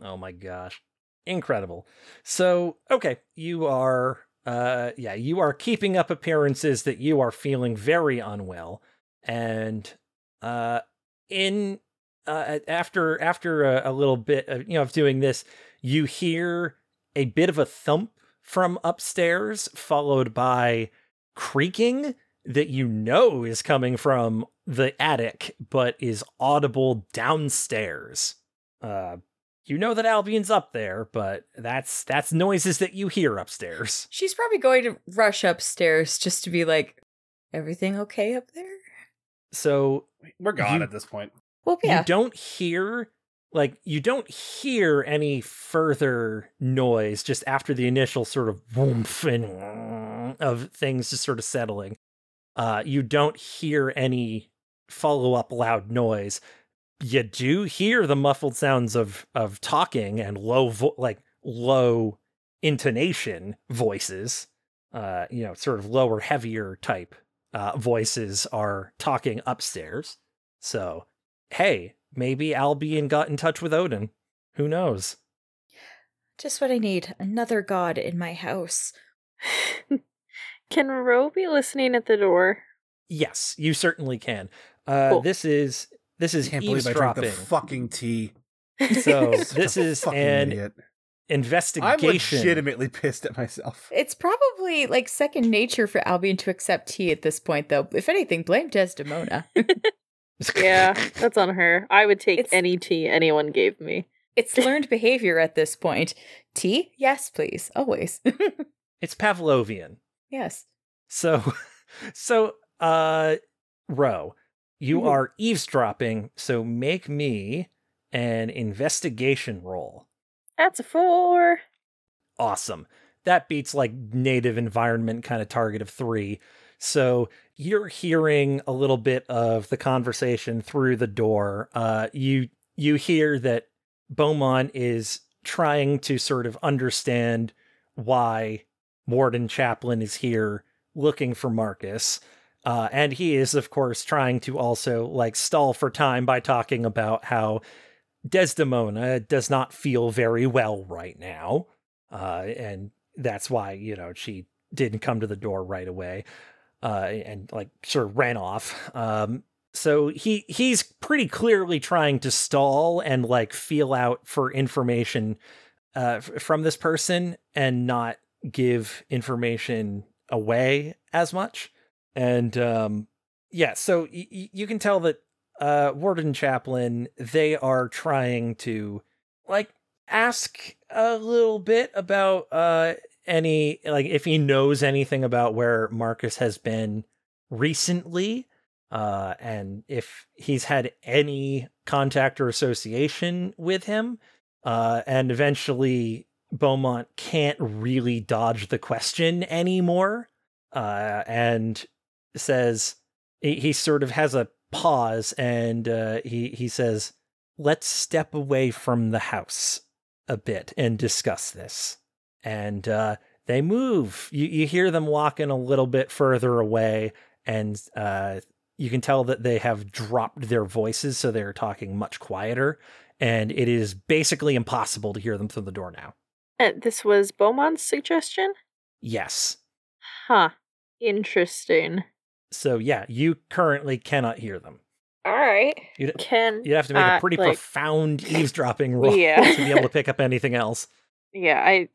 Oh my gosh. Incredible. So, okay, you are uh yeah, you are keeping up appearances that you are feeling very unwell and uh in uh after after a, a little bit of you know of doing this, you hear a bit of a thump from upstairs followed by creaking that you know is coming from the attic but is audible downstairs. Uh you know that Albion's up there, but that's that's noises that you hear upstairs. she's probably going to rush upstairs just to be like everything okay up there So We're gone You- at this point. Well yeah you don't hear like you don't hear any further noise just after the initial sort of woomph and of things just sort of settling. Uh, you don't hear any follow up loud noise. You do hear the muffled sounds of of talking and low vo- like low intonation voices. uh, you know, sort of lower, heavier type uh, voices are talking upstairs. So, hey, maybe Albion got in touch with Odin. Who knows? Just what I need. Another god in my house. Can Ro be listening at the door? Yes, you certainly can. Uh, Cool. This is this is Can't believe I drank the eavesdropping. fucking tea. So this is fucking an idiot. investigation. I'm legitimately pissed at myself. It's probably like second nature for Albion to accept tea at this point, though. If anything, blame Desdemona. Yeah, that's on her. I would take It's- any tea anyone gave me. it's learned behavior at this point. Tea? Yes, please. Always. It's Pavlovian. yes. So, so, uh, Ro, you Mhm. are eavesdropping. So make me an investigation roll. That's a four. Awesome. That beats like native environment kind of target of three. So you're hearing a little bit of the conversation through the door. Uh, you you hear that Beaumont is trying to sort of understand why Warden Chaplin is here looking for Marcus. Uh, and he is, of course, trying to also like stall for time by talking about how Desdemona does not feel very well right now. Uh, and that's why, you know, she didn't come to the door right away. Uh, and like sort of ran off. Um, so he he's pretty clearly trying to stall and like feel out for information uh, from this person and not give information away as much. And um, yeah, so y- y- you can tell that uh, Warden Chaplin they are trying to like ask a little bit about uh any like if he knows anything about where Marcus has been recently uh and if he's had any contact or association with him uh and eventually Beaumont can't really dodge the question anymore uh and says he, he sort of has a pause and uh he he says let's step away from the house a bit and discuss this and uh they move you you hear them walking a little bit further away and uh you can tell that they have dropped their voices so they're talking much quieter and it is basically impossible to hear them through the door now Uh, this was Beaumont's suggestion? yes Huh. Interesting. so yeah you currently cannot hear them All right. you'd, Can you'd have to make uh, a pretty like, profound eavesdropping roll Yeah. to be able to pick up anything else Yeah, I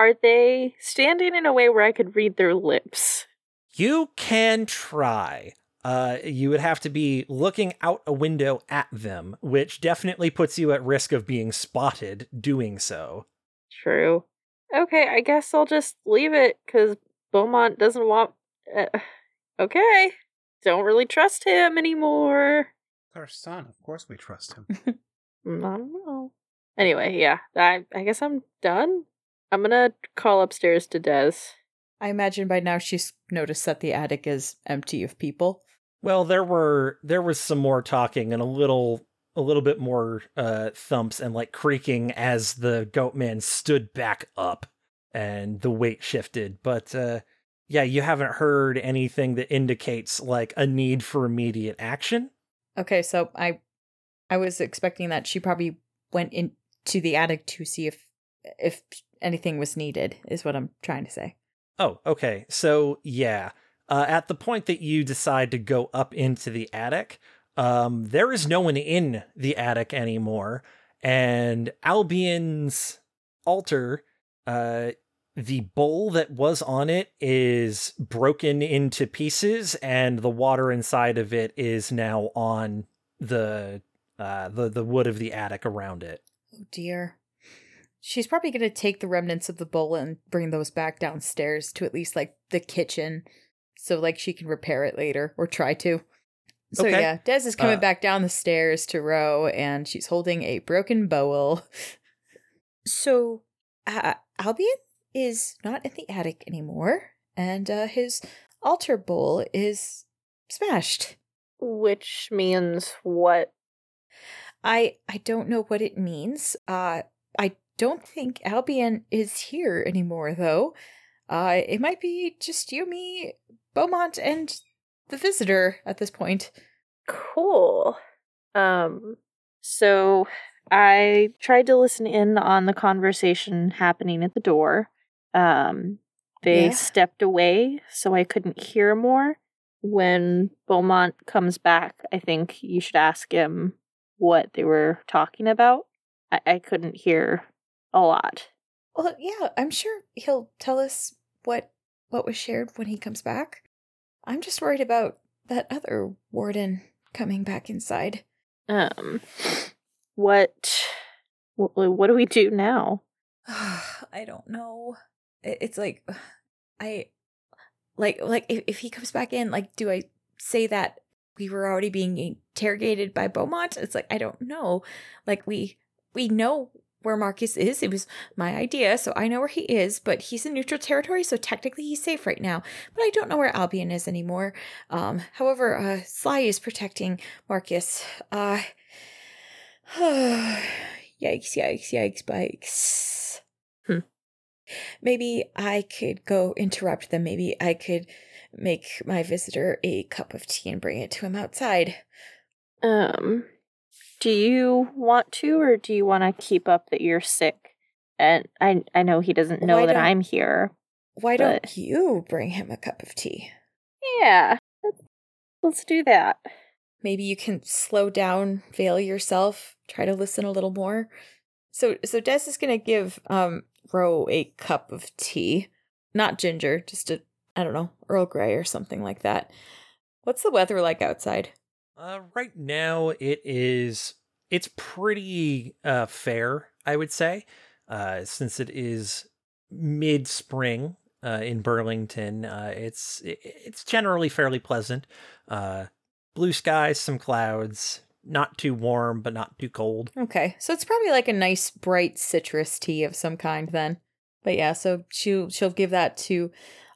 are they standing in a way where I could read their lips? You can try. Uh, you would have to be looking out a window at them, which definitely puts you at risk of being spotted doing so. True. Okay, I guess I'll just leave it because Beaumont doesn't want. Uh, okay, don't really trust him anymore. Our son, of course we trust him. I don't know. Anyway, yeah, I I guess I'm done. I'm gonna call upstairs to Des. I imagine by now she's noticed that the attic is empty of people. Well, there were there was some more talking and a little a little bit more uh, thumps and like creaking as the goat man stood back up and the weight shifted. But uh, yeah, you haven't heard anything that indicates like a need for immediate action. Okay, so I I was expecting that she probably went into the attic to see if if anything was needed is what I'm trying to say. Oh, okay. So yeah, uh, at the point that you decide to go up into the attic, um, there is no one in the attic anymore, and Albion's altar, uh, the bowl that was on it is broken into pieces, and the water inside of it is now on the uh, the the wood of the attic around it. Oh dear. She's probably going to take the remnants of the bowl and bring those back downstairs to at least like the kitchen so like she can repair it later or try to. So Okay. yeah, Des is coming Uh, back down the stairs to Ro and she's holding a broken bowl. So uh, Albion is not in the attic anymore and uh, his altar bowl is smashed. Which means what? I I don't know what it means. Uh I don't think Albion is here anymore though. uh, it might be just you, me, Beaumont, and the visitor at this point. Cool. Um, so I tried to listen in on the conversation happening at the door. Um, they Yeah. stepped away, so I couldn't hear more. When Beaumont comes back, I think you should ask him what they were talking about. I, I couldn't hear a lot. Well, yeah, I'm sure he'll tell us what what was shared when he comes back. I'm just worried about that other warden coming back inside. Um, what, what, what do we do now? I don't know. It's like I like like if, if he comes back in, like do I say that we were already being interrogated by Beaumont? It's like I don't know. Like we we know where Marcus is. It was my idea, so I know where he is, but he's in neutral territory, so technically he's safe right now. But I don't know where Albion is anymore. Um however, uh Sly is protecting Marcus. Uh yikes, yikes, yikes, bikes. Hmm. Maybe I could go interrupt them. Maybe I could make my visitor a cup of tea and bring it to him outside. Um, do you want to, or do you want to keep up that you're sick? And I, I know he doesn't know Why that I'm here. Why don't you bring him a cup of tea? Yeah, let's- let's do that. Maybe you can slow down, veil yourself, try to listen a little more. So so Des is gonna give um Ro a cup of tea. Not ginger, just a I don't know, Earl Grey or something like that. What's the weather like outside? Uh, right now, it is it's pretty uh, fair, I would say, uh, since it is mid spring uh, in Burlington. Uh, it's it's generally fairly pleasant. Uh, blue skies, some clouds, not too warm, but not too cold. Okay, so it's probably like a nice bright citrus tea of some kind then. But yeah, so she'll she'll give that to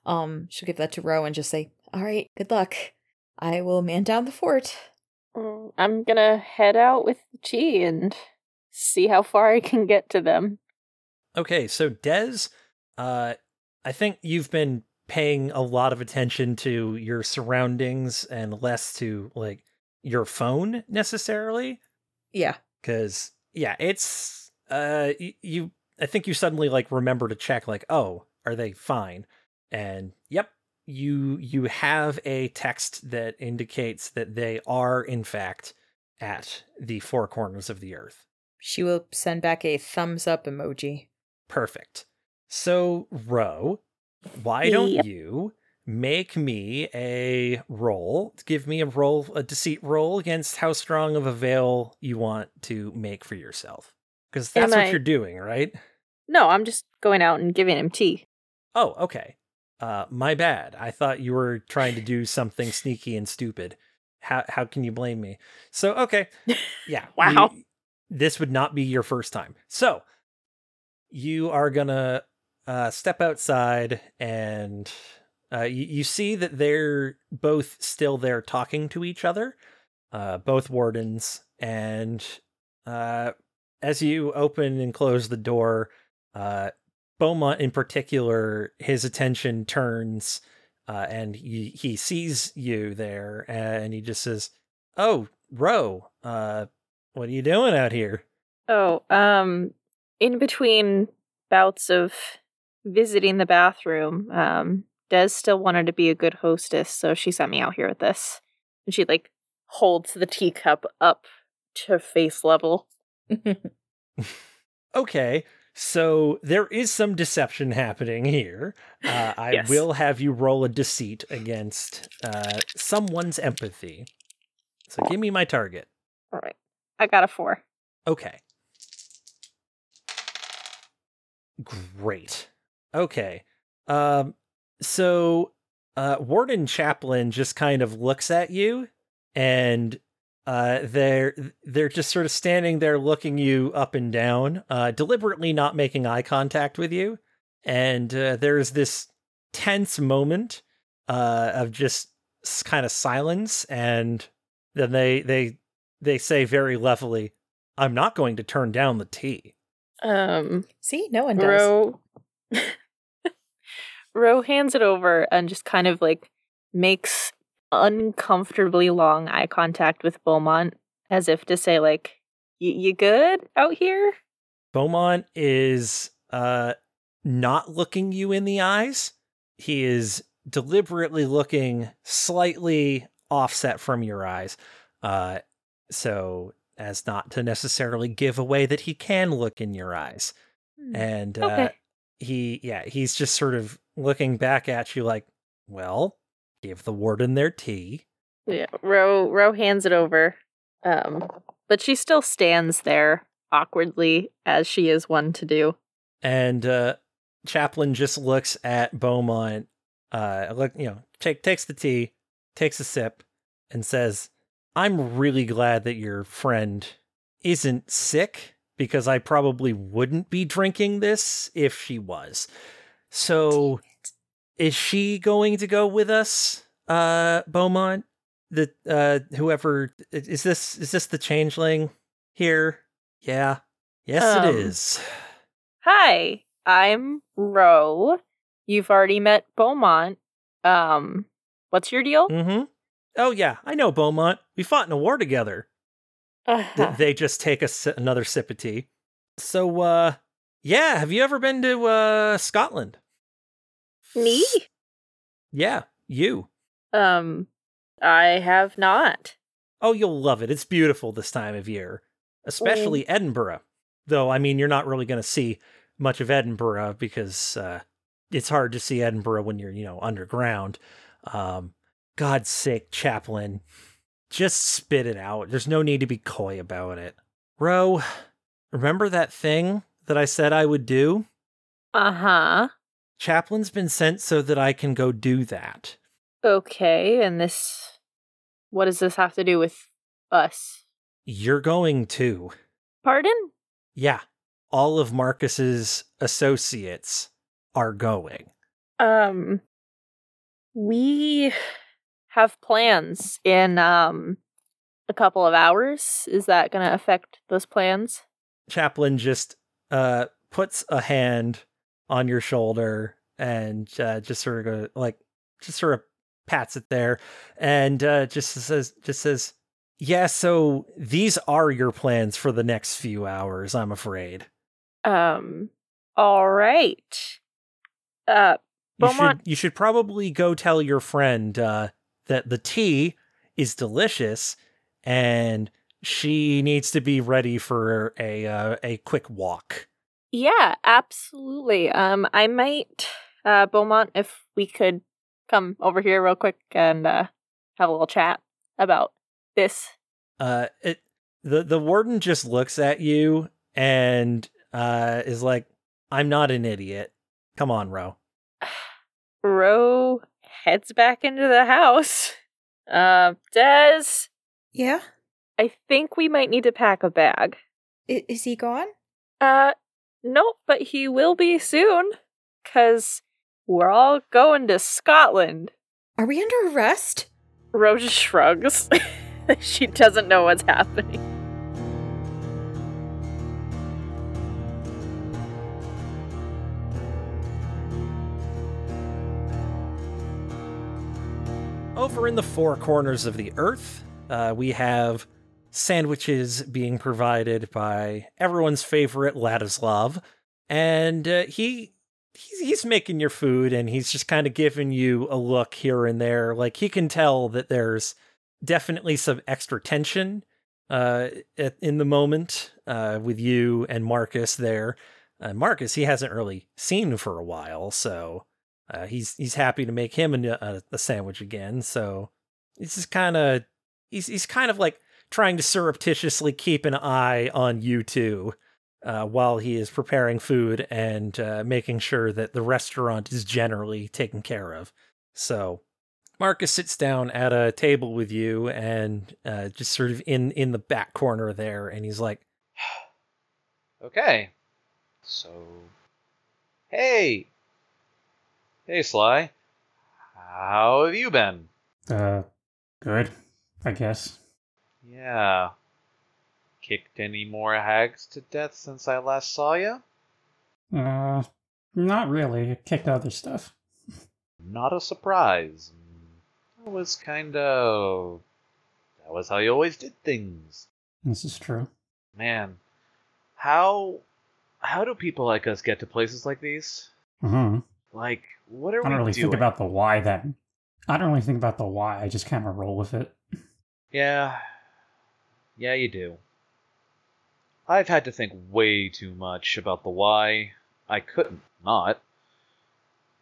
um she'll give that to Ro and just say, "All right, good luck. I will man down the fort." Mm, I'm gonna head out with the tea and see how far I can get to them. Okay, so Des, uh, I think you've been paying a lot of attention to your surroundings and less to like your phone necessarily. Yeah. because yeah it's uh y- you i think you suddenly like remember to check like oh are they fine and yep you you have a text that indicates that they are in fact at the four corners of the earth She will send back a thumbs up emoji. perfect so ro why don't Yep. you make me a roll give me a roll a deceit roll against how strong of a veil you want to make for yourself because that's Am what I- you're doing right No, I'm just going out and giving him tea. oh okay uh my bad. I thought you were trying to do something sneaky and stupid. How how can you blame me? So okay. Yeah Wow. you- this would not be your first time. So you are gonna uh step outside and uh you, you see that they're both still there talking to each other uh both wardens and uh as you open and close the door Beaumont in particular his attention turns uh and he, he sees you there and he just says oh Ro uh what are you doing out here Oh, um, in between bouts of visiting the bathroom, um, Des still wanted to be a good hostess, so she sent me out here with this. And she like holds the teacup up to face level. Okay, so there is some deception happening here. Uh, I Yes. will have you roll a deceit against uh, someone's empathy. So give me my target. All right, I got a four. Okay. Great. Okay. Um. So, uh, Warden Chaplin just kind of looks at you, and uh, they're they're just sort of standing there, looking you up and down, uh, deliberately not making eye contact with you. And uh, there's this tense moment uh, of just kind of silence, and then they they they say very levelly, "I'm not going to turn down the tea." Um, See, no one does. Ro, Ro hands it over and just kind of like makes uncomfortably long eye contact with Beaumont as if to say like "Y- you good out here Beaumont is uh not looking you in the eyes. He is deliberately looking slightly offset from your eyes. Uh so as not to necessarily give away that he can look in your eyes. And uh he yeah, he's just sort of looking back at you like, "Well, give the warden their tea." yeah Ro Ro hands it over um but she still stands there awkwardly as she is one to do and uh Chaplin just looks at beaumont uh look you know take takes the tea takes a sip and says i'm really glad that your friend isn't sick because i probably wouldn't be drinking this if she was so is she going to go with us uh beaumont the uh whoever is this is this the changeling here yeah yes Um, it is Hi, I'm Ro. You've already met Beaumont. Um, what's your deal? Mm-hmm. Oh yeah, I know Beaumont. We fought in a war together. Th- Uh, they just take a si- another sip of tea. So, uh, yeah, have you ever been to uh Scotland? Me? Yeah, you. Um, I have not. Oh, you'll love it. It's beautiful this time of year, especially Edinburgh. Though, I mean, you're not really going to see much of Edinburgh because uh, it's hard to see Edinburgh when you're, you know, underground. Um, God's sake, Chaplin, just spit it out. There's no need to be coy about it. Ro, remember that thing that I said I would do? Uh huh. Chaplin's been sent so that I can go do that. Okay, and this. What does this have to do with us? You're going too. Pardon? Yeah, all of Marcus's associates are going. Um, we have plans in um a couple of hours. Is that going to affect those plans? Chaplain just uh puts a hand on your shoulder and uh, just sort of go, like just sort of pats it there and uh just says just says yeah so these are your plans for the next few hours i'm afraid Um, all right. Uh, you should you should probably go tell your friend uh that the tea is delicious and she needs to be ready for a uh, a quick walk yeah, absolutely. Um, I might, uh, Beaumont, if we could come over here real quick and uh, have a little chat about this. uh it the the warden just looks at you and uh is like i'm not an idiot come on ro Ro heads back into the house. Uh, Des, Yeah? I think we might need to pack a bag. I- is he gone? Uh, nope, but he will be soon. Cause we're all going to Scotland. Are we under arrest? Ro just shrugs. she doesn't know what's happening. over in the four corners of the earth uh we have sandwiches being provided by everyone's favorite ladislav and uh, he he's, making your food and he's just kind of giving you a look here and there. Like he can tell that there's definitely some extra tension uh in the moment uh with you and Marcus there. Uh, Marcus he hasn't really seen for a while so uh, he's he's happy to make him a, a, a sandwich again. So he's just kind of he's he's kind of like trying to surreptitiously keep an eye on you two uh, while he is preparing food and uh, making sure that the restaurant is generally taken care of. So Marcus sits down at a table with you and uh, just sort of in in the back corner there, and he's like, Okay. So. Hey! Hey, Sly. How have you been? Uh, good, I guess. Yeah. Kicked any more hags to death since I last saw you? Uh, not really. I kicked other stuff. not a surprise. That was kind of. That was how you always did things. This is true. Man, how. How do people like us get to places like these? hmm Like, what are I don't we really doing? think about the why then. I don't really think about the why. I just kind of roll with it. Yeah. Yeah, you do. I've had to think way too much about the why. I couldn't not.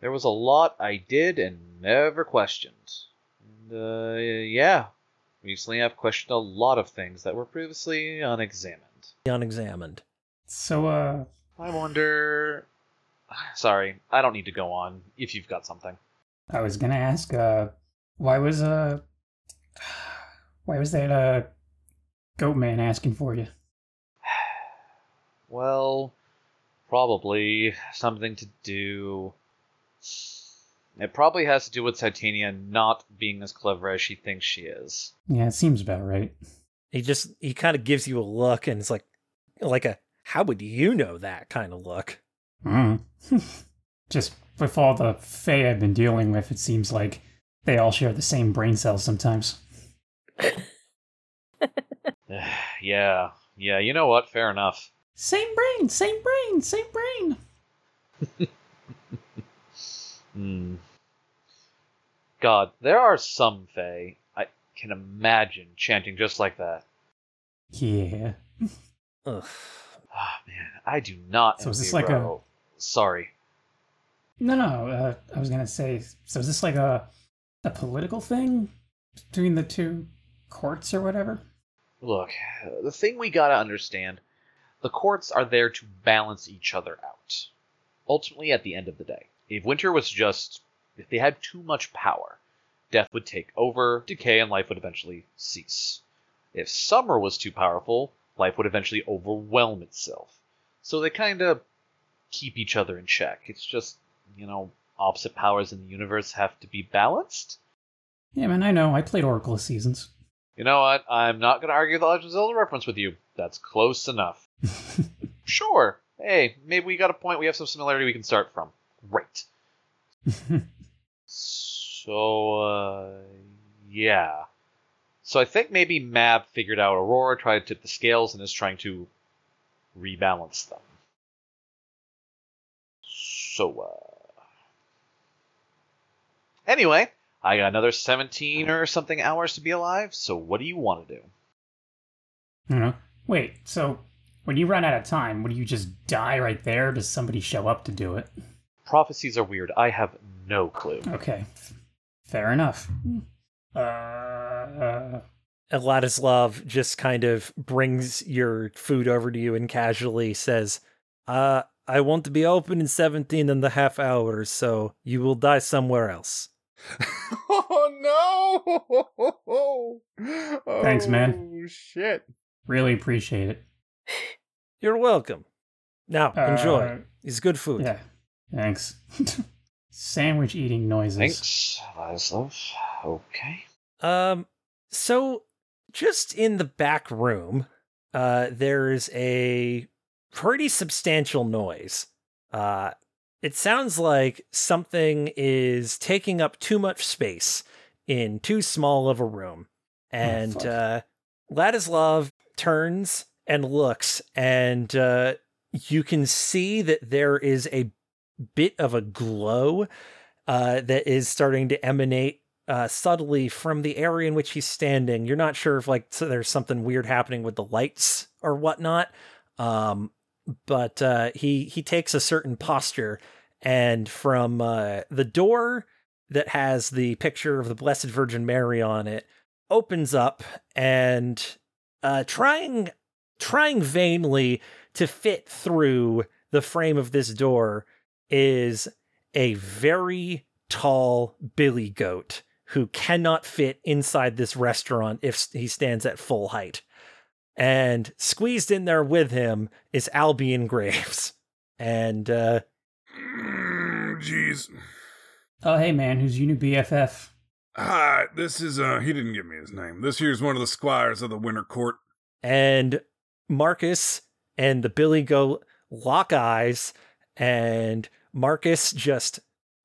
There was a lot I did and never questioned. And, uh, yeah. Recently I've questioned a lot of things that were previously unexamined. Unexamined. So, uh, I wonder. Sorry, I don't need to go on if you've got something. I was gonna ask, uh, why was uh, why was that uh, goat man asking for you? Well, probably something to do. It probably has to do with Titania not being as clever as she thinks she is. Yeah, it seems about right. He just he kind of gives you a look and it's like like a how would you know that kind of look. Mm. just with all the Fae I've been dealing with, it seems like they all share the same brain cells sometimes. yeah, yeah, you know what? Fair enough. Same brain, same brain, same brain. Hmm. God, there are some Fae I can imagine chanting just like that. Yeah. Ugh. Ah, man, I do not. So is this envy like a- Ro. Sorry. No, no. Uh, I was gonna say. So is this like a a political thing between the two courts or whatever? Look, the thing we gotta understand the courts are there to balance each other out. Ultimately, at the end of the day, if winter was just. if they had too much power, death would take over, decay, and life would eventually cease. If summer was too powerful, life would eventually overwhelm itself. So they kind of keep each other in check. It's just, you know, opposite powers in the universe have to be balanced. Yeah, man. I know. I played Oracle of Seasons. You know what? I'm not going to argue the Legend of Zelda reference with you. That's close enough. Sure. Hey, maybe we got a point. We have some similarity we can start from. Great. So, uh, yeah. So I think maybe Mab figured out Aurora, tried to tip the scales, and is trying to rebalance them. So, uh. Anyway, I got another 17 or something hours to be alive, so what do you want to do? You know. Wait. So when you run out of time, would you just die right there? Or does somebody show up to do it? Prophecies are weird. I have no clue. Okay. Fair enough. Uh. uh Ladislav just kind of brings your food over to you and casually says, uh, I want to be open in 17 and a half hours, so you will die somewhere else. oh no! Thanks, man. Oh shit! really appreciate it. You're welcome. Now, enjoy. Uh, It's good food. Yeah. Thanks. Sandwich eating noises. Thanks, Vaslav. Okay. Um, so just in the back room, uh, there's a pretty substantial noise. Uh, it sounds like something is taking up too much space in too small of a room. And fuck. uh, Ladislav turns and looks, and uh, you can see that there is a bit of a glow uh, that is starting to emanate uh, subtly from the area in which he's standing. You're not sure if like so there's something weird happening with the lights or whatnot. Um, but uh, he he takes a certain posture, and from uh, the door that has the picture of the Blessed Virgin Mary on it opens up, and uh, trying trying vainly to fit through the frame of this door is a very tall billy goat who cannot fit inside this restaurant if he stands at full height. And squeezed in there with him is Albion Graves. And uh, Mm, Jeez. Oh, hey, man. Who's your new BFF? Hi, this is uh he didn't give me his name. This here's one of the squires of the Winter Court. and Marcus and the Billy go lock eyes, and Marcus just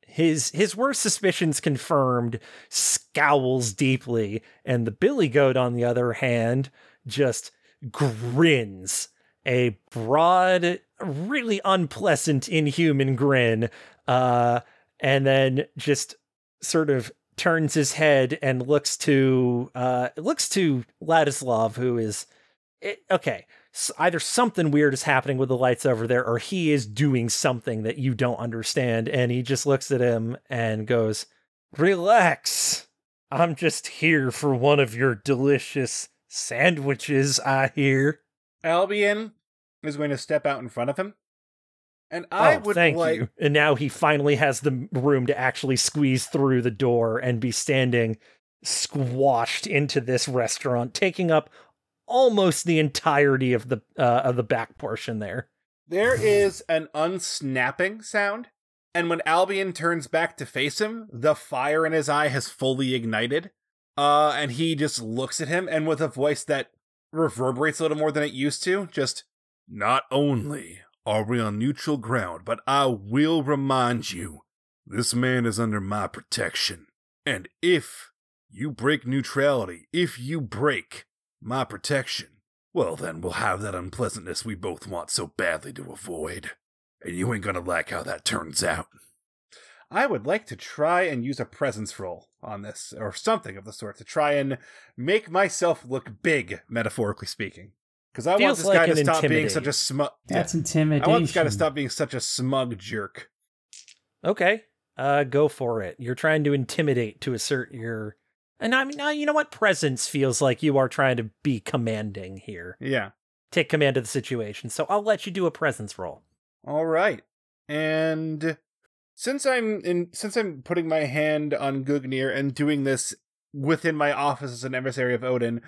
his his worst suspicions confirmed, scowls deeply, and the billy goat, on the other hand, just grins a broad, really unpleasant, inhuman grin, uh, and then just sort of turns his head and looks to uh, looks to Ladislav, who is it, okay. s either something weird is happening with the lights over there, or he is doing something that you don't understand, and he just looks at him and goes, "Relax, I'm just here for one of your delicious sandwiches." I hear. Albion is going to step out in front of him. And I oh, would thank like you. And now he finally has the room to actually squeeze through the door and be standing squashed into this restaurant, taking up almost the entirety of the uh, of the back portion there. there is an unsnapping sound. And when Albion turns back to face him, the fire in his eye has fully ignited. Uh, and he just looks at him and with a voice that reverberates a little more than it used to, just not only are we on neutral ground, but I will remind you this man is under my protection. And if you break neutrality, if you break my protection, well, then we'll have that unpleasantness we both want so badly to avoid. And you ain't gonna like how that turns out. I would like to try and use a presence roll on this, or something of the sort, to try and make myself look big, metaphorically speaking. Because I want this like guy to stop being such a smug. That's I intimidation. want this guy to stop being such a smug jerk. Okay, uh, go for it. You're trying to intimidate to assert your, and I mean, uh, you know what? Presence feels like you are trying to be commanding here. Yeah. Take command of the situation. So I'll let you do a presence roll. All right. And since I'm in since I'm putting my hand on Gungnir and doing this within my office as an emissary of Odin,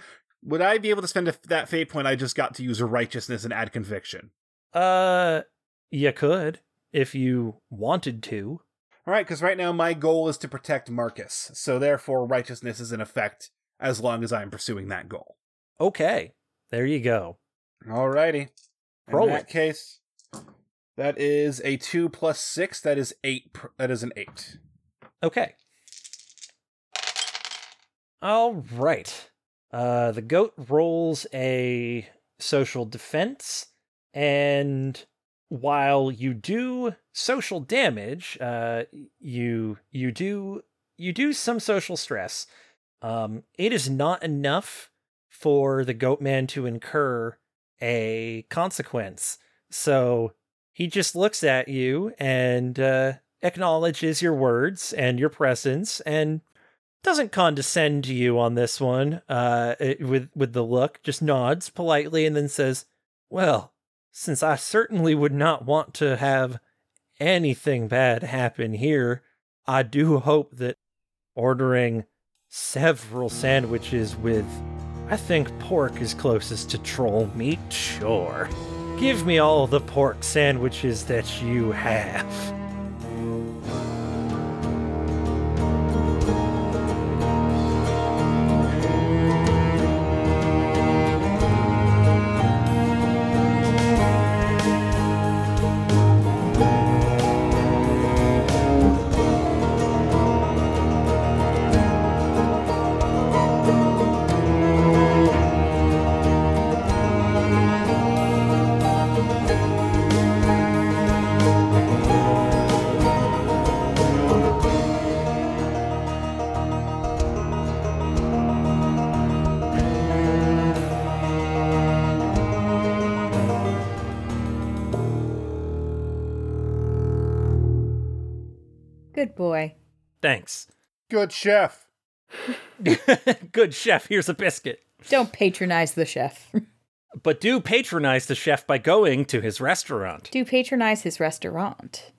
would I be able to spend a, that fate point I just got to use righteousness and add conviction? Uh, you could if you wanted to. All right, because right now my goal is to protect Marcus, so therefore righteousness is in effect as long as I'm pursuing that goal. Okay, there you go. Alrighty. In Roll that it. case, that is a two plus six. That is eight. That is an eight. Okay. All right. Uh, the goat rolls a social defense, and while you do social damage, uh, you you do you do some social stress. Um, it is not enough for the goat man to incur a consequence. So he just looks at you and uh, acknowledges your words and your presence and doesn't condescend to you on this one uh, with with the look. Just nods politely and then says, "Well, since I certainly would not want to have anything bad happen here, I do hope that ordering several sandwiches with, I think pork is closest to troll meat. Sure, give me all the pork sandwiches that you have." Good chef. Good chef, here's a biscuit. Don't patronize the chef. But do patronize the chef by going to his restaurant. Do patronize his restaurant.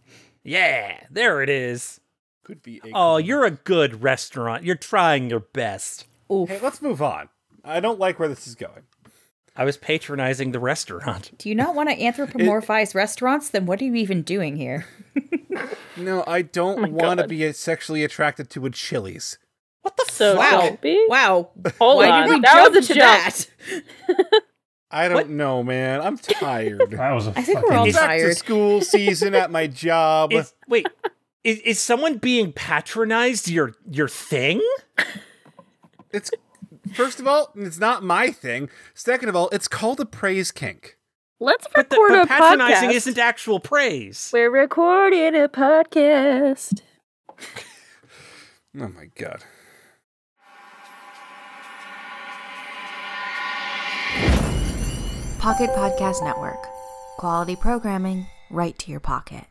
Yeah, there it is. Could be. A Oh, you're a good restaurant. You're trying your best. Oof. Hey, let's move on. I don't like where this is going. I was patronizing the restaurant. Do you not want to anthropomorphize restaurants? Then what are you even doing here? No, I don't oh my want to be sexually attracted to a Chili's. What the So Wow. Wow. Hold Why on. did we that jump was a to jump. that? I don't What? know, man. I'm tired. That was a I think fucking we're all It's back to school season at my job. Is, wait, is, is someone being patronized your your thing? It's first of all, it's not my thing. Second of all, it's called a praise kink. Let's But, the, record but a patronizing podcast. isn't actual praise. We're recording a podcast. Oh my god. Pocket Podcast Network. Quality programming right to your pocket.